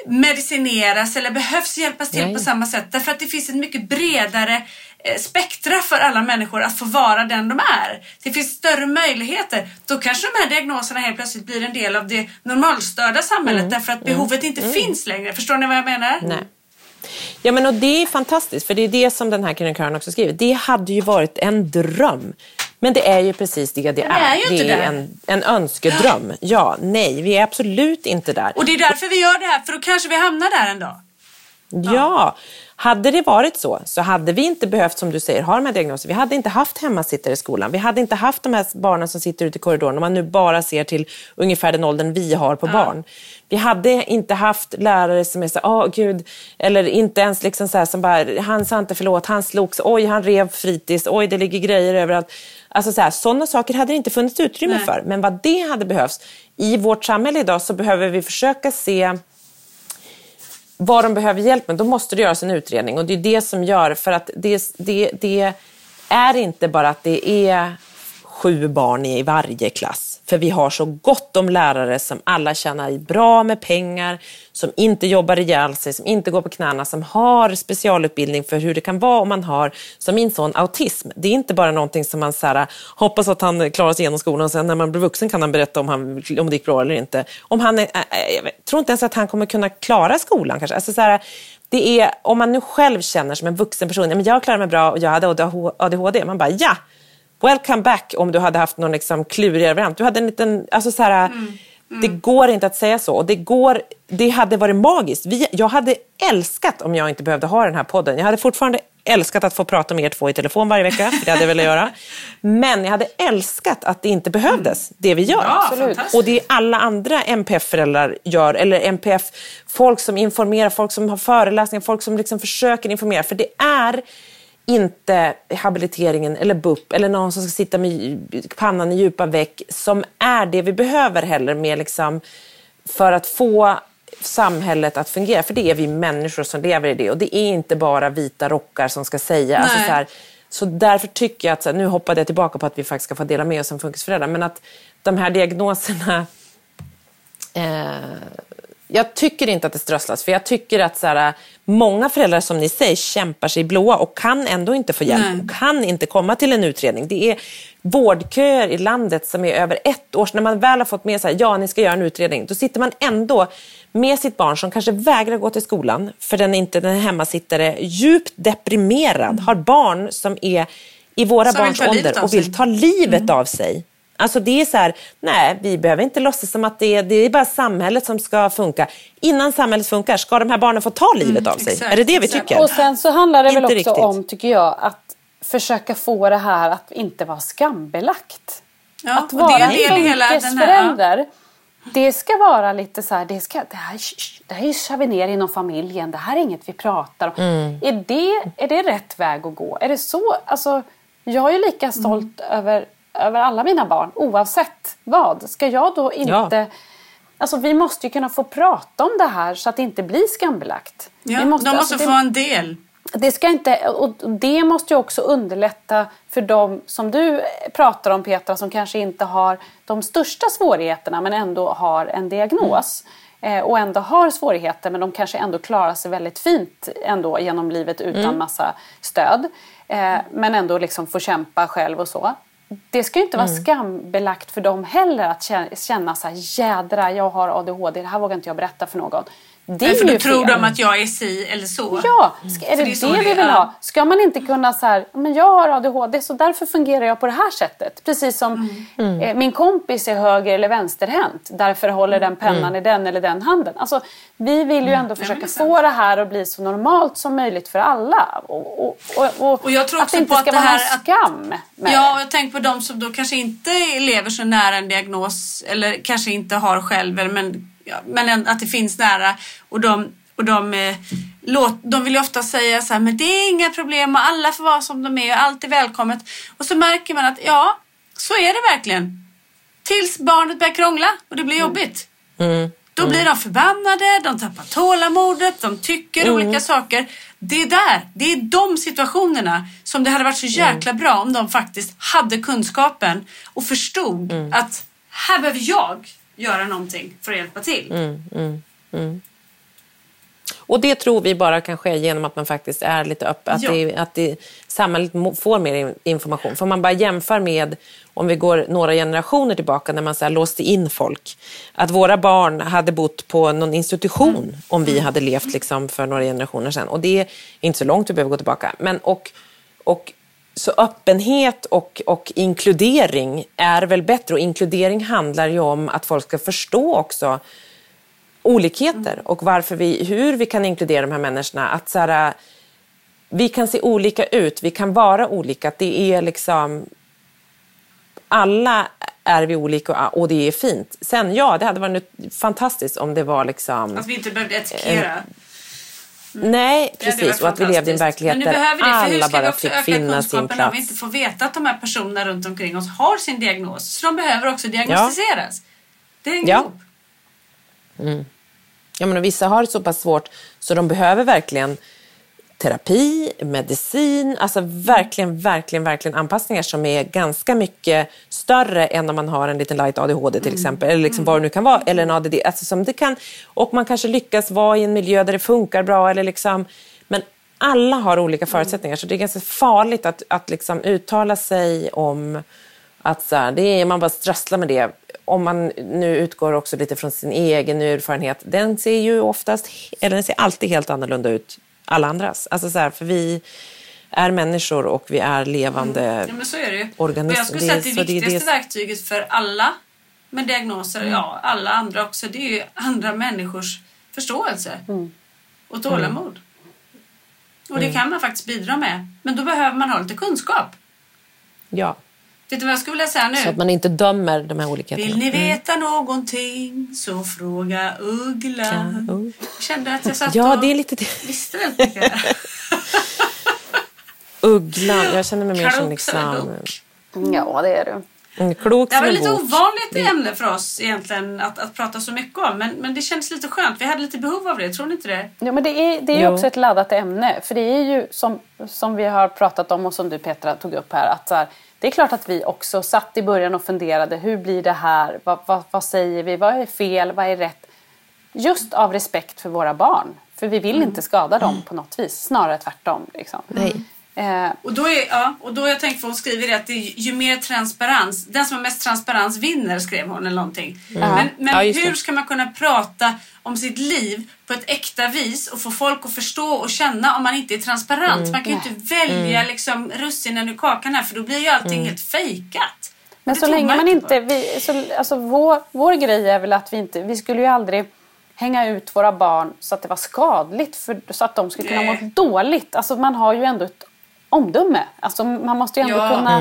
medicineras eller behövs hjälpas till Nej. på samma sätt. Därför att det finns ett mycket bredare eh, spektra för alla människor att få vara den de är. Det finns större möjligheter. Då kanske de här diagnoserna helt plötsligt blir en del av det normalstörda samhället mm. därför att mm. behovet inte mm. finns längre. Förstår ni vad jag menar? Nej. Ja men och det är fantastiskt för det är det som den här krönikören också skriver. Det hade ju varit en dröm. Men det är ju precis det det är. är. Det är, en, en önskedröm. Ja, nej, vi är absolut inte där. Och det är därför vi gör det här, för då kanske vi hamnar där en dag. Ja. ja. Hade det varit så, så hade vi inte behövt, som du säger, ha de här diagnoserna. Vi hade inte haft hemmasittare i skolan. Vi hade inte haft de här barnen som sitter ute i korridoren, om man nu bara ser till ungefär den åldern vi har på ja. barn. Vi hade inte haft lärare som är så åh oh, gud, eller inte ens liksom så här, som bara, han sa inte förlåt, han slogs, oj, han rev fritids, oj, det ligger grejer överallt. Alltså så här, sådana saker hade det inte funnits utrymme Nej. för. Men vad det hade behövts, i vårt samhälle idag så behöver vi försöka se vad de behöver hjälp med, då måste det göras en utredning. Och det är det som gör, för att det, det, det är inte bara att det är sju barn i varje klass. För vi har så gott om lärare som alla tjänar bra med pengar, som inte jobbar ihjäl sig, som inte går på knäna, som har specialutbildning för hur det kan vara om man har, som min son, autism. Det är inte bara någonting som man så här, äh, hoppas att han klarar sig igenom skolan och sen när man blir vuxen kan han berätta om, han, om det gick bra eller inte. Om han är, äh, äh, jag tror inte ens att han kommer kunna klara skolan kanske. Alltså så här, det är, om man nu själv känner som en vuxen person, men jag klarar mig bra och jag hade ADHD, man bara ja, welcome back om du hade haft någon liksom klurigare variant. Du hade en liten, alltså så här, mm. Mm. Det går inte att säga så. Det, går, det hade varit magiskt. Vi, jag hade älskat om jag inte behövde ha den här podden. Jag hade fortfarande älskat att få prata med er två i telefon varje vecka, för det hade jag velat göra. Men jag hade älskat att det inte behövdes, det vi gör. Ja, och det alla andra MPF-föräldrar gör, eller MPF-folk som informerar, folk som har föreläsningar, folk som liksom försöker informera. För det är inte habiliteringen eller BUP eller någon som ska sitta med pannan i djupa veck som är det vi behöver heller med liksom, för att få samhället att fungera. För det är vi människor som lever i det och det är inte bara vita rockar som ska säga. Alltså, så, här, så därför tycker jag att, här, nu hoppade jag tillbaka på att vi faktiskt ska få dela med oss som funkisföräldrar, men att de här diagnoserna eh, jag tycker inte att det strösslas, för jag tycker att så här, många föräldrar som ni säger kämpar sig blåa och kan ändå inte få hjälp Nej. och kan inte komma till en utredning. Det är vårdköer i landet som är över ett år. Så när man väl har fått med sig ja ni ska göra en utredning, då sitter man ändå med sitt barn som kanske vägrar gå till skolan för den är inte den hemmasittare, djupt deprimerad, mm. har barn som är i våra som barns ålder och vill ta livet mm. av sig. Alltså det är så här, nej vi behöver inte låtsas som att det är, det är bara samhället som ska funka. Innan samhället funkar, ska de här barnen få ta livet mm, av sig? Exakt, är det det vi tycker? Och sen så handlar det väl också riktigt. om, tycker jag, att försöka få det här att inte vara skambelagt. Ja, att vara en funkisförälder. Det ska vara lite så här, det, ska, det här, det här kör vi ner inom familjen, det här är inget vi pratar om. Mm. Är, det, är det rätt väg att gå? Är det så? Alltså, jag är lika stolt mm. över över alla mina barn oavsett vad. Ska jag då inte... Ja. Alltså vi måste ju kunna få prata om det här så att det inte blir skambelagt. Ja, vi måste, de måste alltså, få det, en del. Det, ska inte, och det måste ju också underlätta för de som du pratar om Petra som kanske inte har de största svårigheterna men ändå har en diagnos. Mm. och ändå har svårigheter men de kanske ändå klarar sig väldigt fint ändå genom livet utan mm. massa stöd. Eh, men ändå liksom får kämpa själv och så det ska ju inte vara mm. skambelagt för dem heller att känna så här, jädra jag har ADHD, det här vågar inte jag berätta för någon. Det är för ju då tror fel. de att jag är si eller så. Ja, ska, är det det, det vi vill ha? Ska man inte kunna så här, men jag har ADHD så därför fungerar jag på det här sättet. Precis som Mm. eh, min kompis är höger eller vänsterhänt. Därför håller den pennan i den eller den handen. Alltså, vi vill ju ändå försöka Mm. det är sant. få det här att bli så normalt som möjligt för alla. Och, och, och, och, Och jag tror att också det inte på att ska det vara här någon att- skam med Ja, och jag tänker på de som då kanske inte lever så nära en diagnos eller kanske inte har själv, men, ja, men en- att det finns nära. Och de, och de, eh, låt, de vill ju ofta säga så här, men det är inga problem och alla får vara som de är och allt är välkommet. Och så märker man att ja, så är det verkligen. Tills barnet börjar krångla och det blir jobbigt. Då blir de förbannade, de tappar tålamodet, de tycker olika saker. Det är där, det är de situationerna som det hade varit så jäkla bra om de faktiskt hade kunskapen och förstod att här behöver jag göra någonting för att hjälpa till. Och det tror vi bara kan ske genom att man faktiskt är lite öppen. Att, Ja. det, att det, samhället får mer in- information. För man bara jämför med om vi går några generationer tillbaka när man så här låste in folk. Att våra barn hade bott på någon institution om vi hade levt liksom för några generationer sedan. Och det är inte så långt vi behöver gå tillbaka. Men och, och så öppenhet och, och inkludering är väl bättre. Och inkludering handlar ju om att folk ska förstå också olikheter och varför vi, hur vi kan inkludera de här människorna. Att så här, vi kan se olika ut, vi kan vara olika. Det är liksom... Alla är vi olika och det är fint. Sen ja, det hade varit fantastiskt om det var liksom... Att vi inte behövde etikera. Nej, Det hade precis. Och att vi levde i en verklighet Men nu där behöver det, för hur alla ska vi bara också fick öka finna sin kunskapen om vi plats. inte får veta att de här personerna runt omkring oss har sin diagnos. Så de behöver också diagnostiseras. Det hänger Ja. ihop. Ja, men vissa har det så pass svårt så de behöver verkligen terapi, medicin, alltså verkligen, verkligen, verkligen anpassningar som är ganska mycket större än om man har en liten light ADHD till exempel, eller liksom vad det nu kan vara, eller en ADD. Alltså som det kan, och man kanske lyckas vara i en miljö där det funkar bra, eller liksom, men alla har olika förutsättningar, så det är ganska farligt att, att liksom uttala sig om att så här, det är, man bara strösslar med det. Om man nu utgår också lite från sin egen erfarenhet, den ser ju oftast, eller den ser alltid helt annorlunda ut alla andras. Alltså så här, för vi är människor och vi är levande Ja, men så är det ju. organismer. Och jag skulle säga att det viktigaste det- verktyget för alla med diagnoser, Mm. ja alla andra också, det är ju andra människors förståelse Mm. och tålamod. Och det kan man faktiskt bidra med. Men då behöver man ha lite kunskap. Ja, Vet du vad jag skulle vilja säga nu? så att man inte dömer de här olikheterna. Vill ni veta någonting så fråga Ugglan. Ja, oh. Jag kände att jag satt Ja, och det är lite det. visste väldigt mycket. Ugglan, jag känner mig mer som liksom... Ja, det är du. En klok Det var lite bok. ovanligt ämne för oss egentligen att, att prata så mycket om. Men, men det kändes lite skönt. Vi hade lite behov av det. Tror ni inte det? Ja, men det är, det är ju Jo. också ett laddat ämne. För det är ju som, som vi har pratat om och som du Petra tog upp här. Att så här, det är klart att vi också satt i början och funderade. Hur blir det här? Vad, vad, vad säger vi? Vad är fel? Vad är rätt? Just av respekt för våra barn. För vi vill inte skada dem på något vis. Snarare tvärtom. Liksom. Nej. Eh, Och då, är, ja, och då har jag tänkt för hon skriver det att det är ju mer transparens, den som har mest transparens vinner skrev hon eller någonting. Men, men Ja, hur ska man kunna prata om sitt liv på ett äkta vis och få folk att förstå och känna om man inte är transparent? Man kan ju inte välja liksom russinen ur kakan här för då blir ju allting helt fejkat. Men Det så länge man inte... Vi, så, alltså vår, vår grej är väl att vi inte... Vi skulle ju aldrig hänga ut våra barn så att det var skadligt. För, så att de skulle kunna må dåligt. Alltså man har ju ändå ett omdöme. Alltså man måste ju ändå Ja. kunna...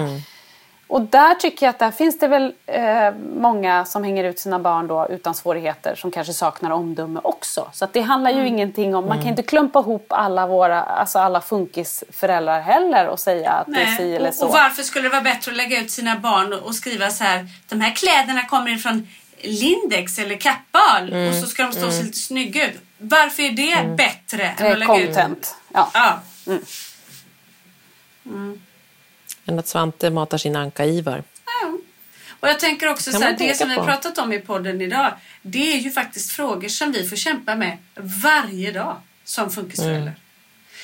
Och där tycker jag att där finns det väl eh, många som hänger ut sina barn då utan svårigheter som kanske saknar omdöme också. Så att det handlar ju ingenting om, man kan inte klumpa ihop alla våra, alltså alla funkisföräldrar heller och säga att det är si Nej. eller Och, så. och varför skulle det vara bättre att lägga ut sina barn och, och skriva så här de här kläderna kommer ifrån Lindex eller Kappahl Mm. och så ska de stå och se lite snygga ut. Varför är det bättre än Det är att lägga ut content. Ja. Ja. Än att Svante matar sin anka-Ivar. Ja. Och jag tänker också så här, det som vi på. pratat om i podden idag, det är ju faktiskt frågor som vi får kämpa med varje dag som funkisföräldrar. Mm.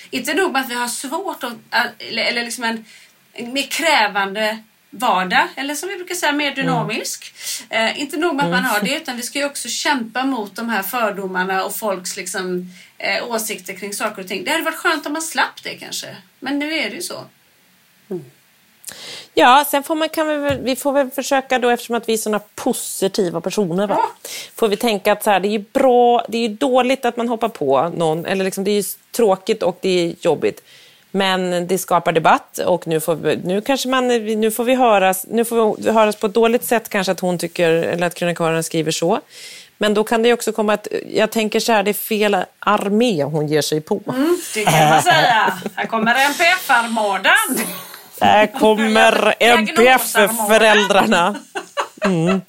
Inte nog med att vi har svårt att, eller eller liksom en, en mer krävande vardag, eller som vi brukar säga mer dynamisk. Mm. Eh, inte nog med att man har det, utan vi ska ju också kämpa mot de här fördomarna och folks liksom, eh, åsikter kring saker och ting. Det hade varit skönt om man slapp det kanske, men nu är det ju så. Mm. Ja, sen får man, kan vi, vi får väl försöka då eftersom att vi är sådana positiva personer. Va? Får vi tänka att så här, det är ju bra, det är dåligt att man hoppar på någon, eller liksom, det är tråkigt och det är jobbigt. Men det skapar debatt och nu får vi, nu kanske man, nu får vi höras, nu får vi höras på ett dåligt sätt kanske att hon tycker, eller att krönikören skriver så. Men då kan det också komma att, jag tänker så här, det är fel armé hon ger sig på. Mm, det kan man säga. Här kommer NPF-armadan. Här kommer NPF-föräldrarna. Mm.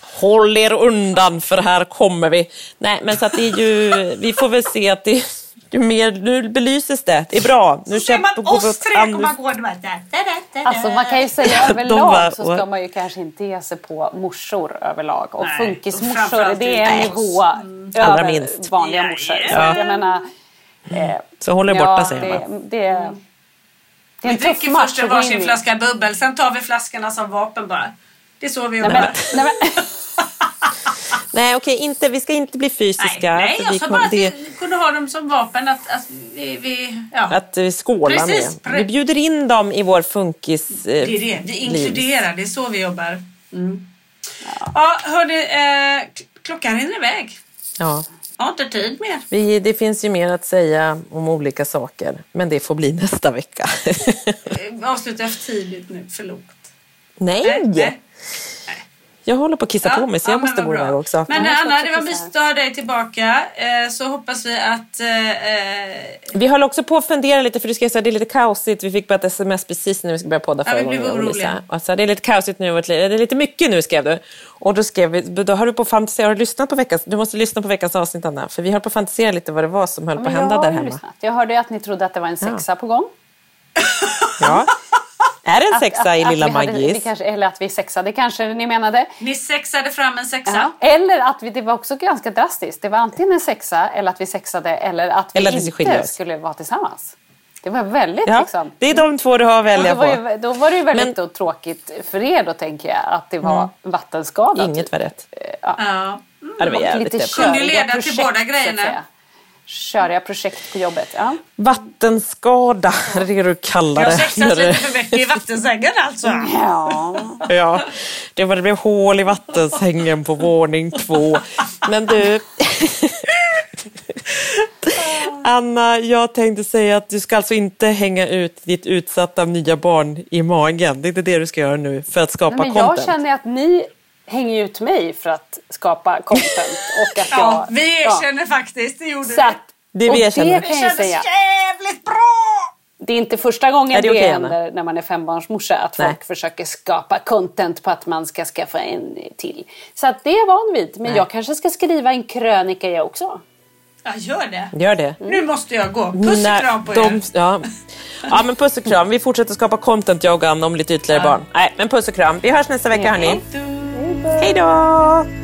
Håll er undan för här kommer vi. Nej, men så att det är ju, vi får väl se att det ju mer, nu belyses det. Det är bra. Nu ser man oss tre komma gående. Alltså man kan ju säga överlag så ska man ju kanske inte ge sig på morsor överlag. Och funkismorsor, det är en nivå mm. över minst. vanliga morsor. Ja. Så jag menar, eh, så håll er borta ja, säger man. Det, det, det är en vi dricker först en varsin flaska bubbel, sen tar vi flaskorna som vapen bara. Det är så vi jobbar. Nej, okej, inte, vi ska inte bli fysiska. Nej, nej jag sa bara att det... vi kunde ha dem som vapen. Att, att vi, vi, ja. att vi skålar Precis. med. Vi bjuder in dem i vår funkis eh, Det är det, vi inkluderar. Det är så vi jobbar. Mm. Ja, ja hörni, eh, klockan rinner iväg. Ja. Jag har inte tid mer. Vi, det finns ju mer att säga om olika saker, men det får bli nästa vecka. Avslutar jag för tidigt nu? För lågt? Nej! nej. Jag håller på att kissa ja, på mig så jag måste gå iväg också. Men Anna, det var mysigt att ha dig tillbaka. Eh, så hoppas vi att... Eh, eh, vi håller också på att fundera lite, för du skrev att det är lite kaosigt. Vi fick bara ett sms precis när vi skulle börja podda förra ja, vi gången. Oroliga. Alltså, det är lite kaosigt nu, det är lite mycket nu skrev du. Och då skrev vi, då har du på fantisera, har du lyssnat på veckans, du måste lyssna på veckans avsnitt Anna. För vi höll på att fantisera lite vad det var som höll ja, på att hända där hemma. Lyssnat. Jag hörde att ni trodde att det var en sexa ja. på gång. Ja. Är det en sexa att, i Lilla Maggis? eller att vi sexade kanske ni menade. Ni sexade fram en sexa. Ja. Eller att vi, det var också ganska drastiskt. Det var antingen en sexa eller att vi sexade eller att vi, eller att vi inte skulle vara tillsammans. Det var väldigt ja, liksom. Det är de två du har att välja på. Ju, då var det ju väldigt Men, tråkigt för er då tänker jag att det var mm. vattenskadat. Inget var rätt. Ja. ja. Mm. Det var jävligt lite kunde leda till båda grejerna köriga projekt på jobbet. Ja. Vattenskada är det du kallar det. Jag sexat lite för mycket i vattensängen alltså. Ja. ja, det var det blev hål i vattensängen på våning två. Men du... Anna, jag tänkte säga att du ska alltså inte hänga ut ditt utsatta nya barn i magen. Det är inte det du ska göra nu för att skapa Nej, men content. Jag känner att ni hänger ut mig för att skapa content. Och att ja, jag, vi erkänner ja. faktiskt, det gjorde så att, det. vi erkänner. Det, det kändes jävligt bra! Det är inte första gången det, det okay, händer när man är fembarnsmorsa att Nej. folk försöker skapa content på att man ska skaffa en till. Så att det är jag van vid. Men Nej. jag kanske ska skriva en krönika jag också. Ja, gör det. Gör det. Mm. Nu måste jag gå. Puss och kram på de, er. Ja. ja, men puss och kram. Vi fortsätter skapa content jag och Anna om lite ytterligare ja. barn. Nej, men puss och kram. Vi hörs nästa vecka hörni. Hej då!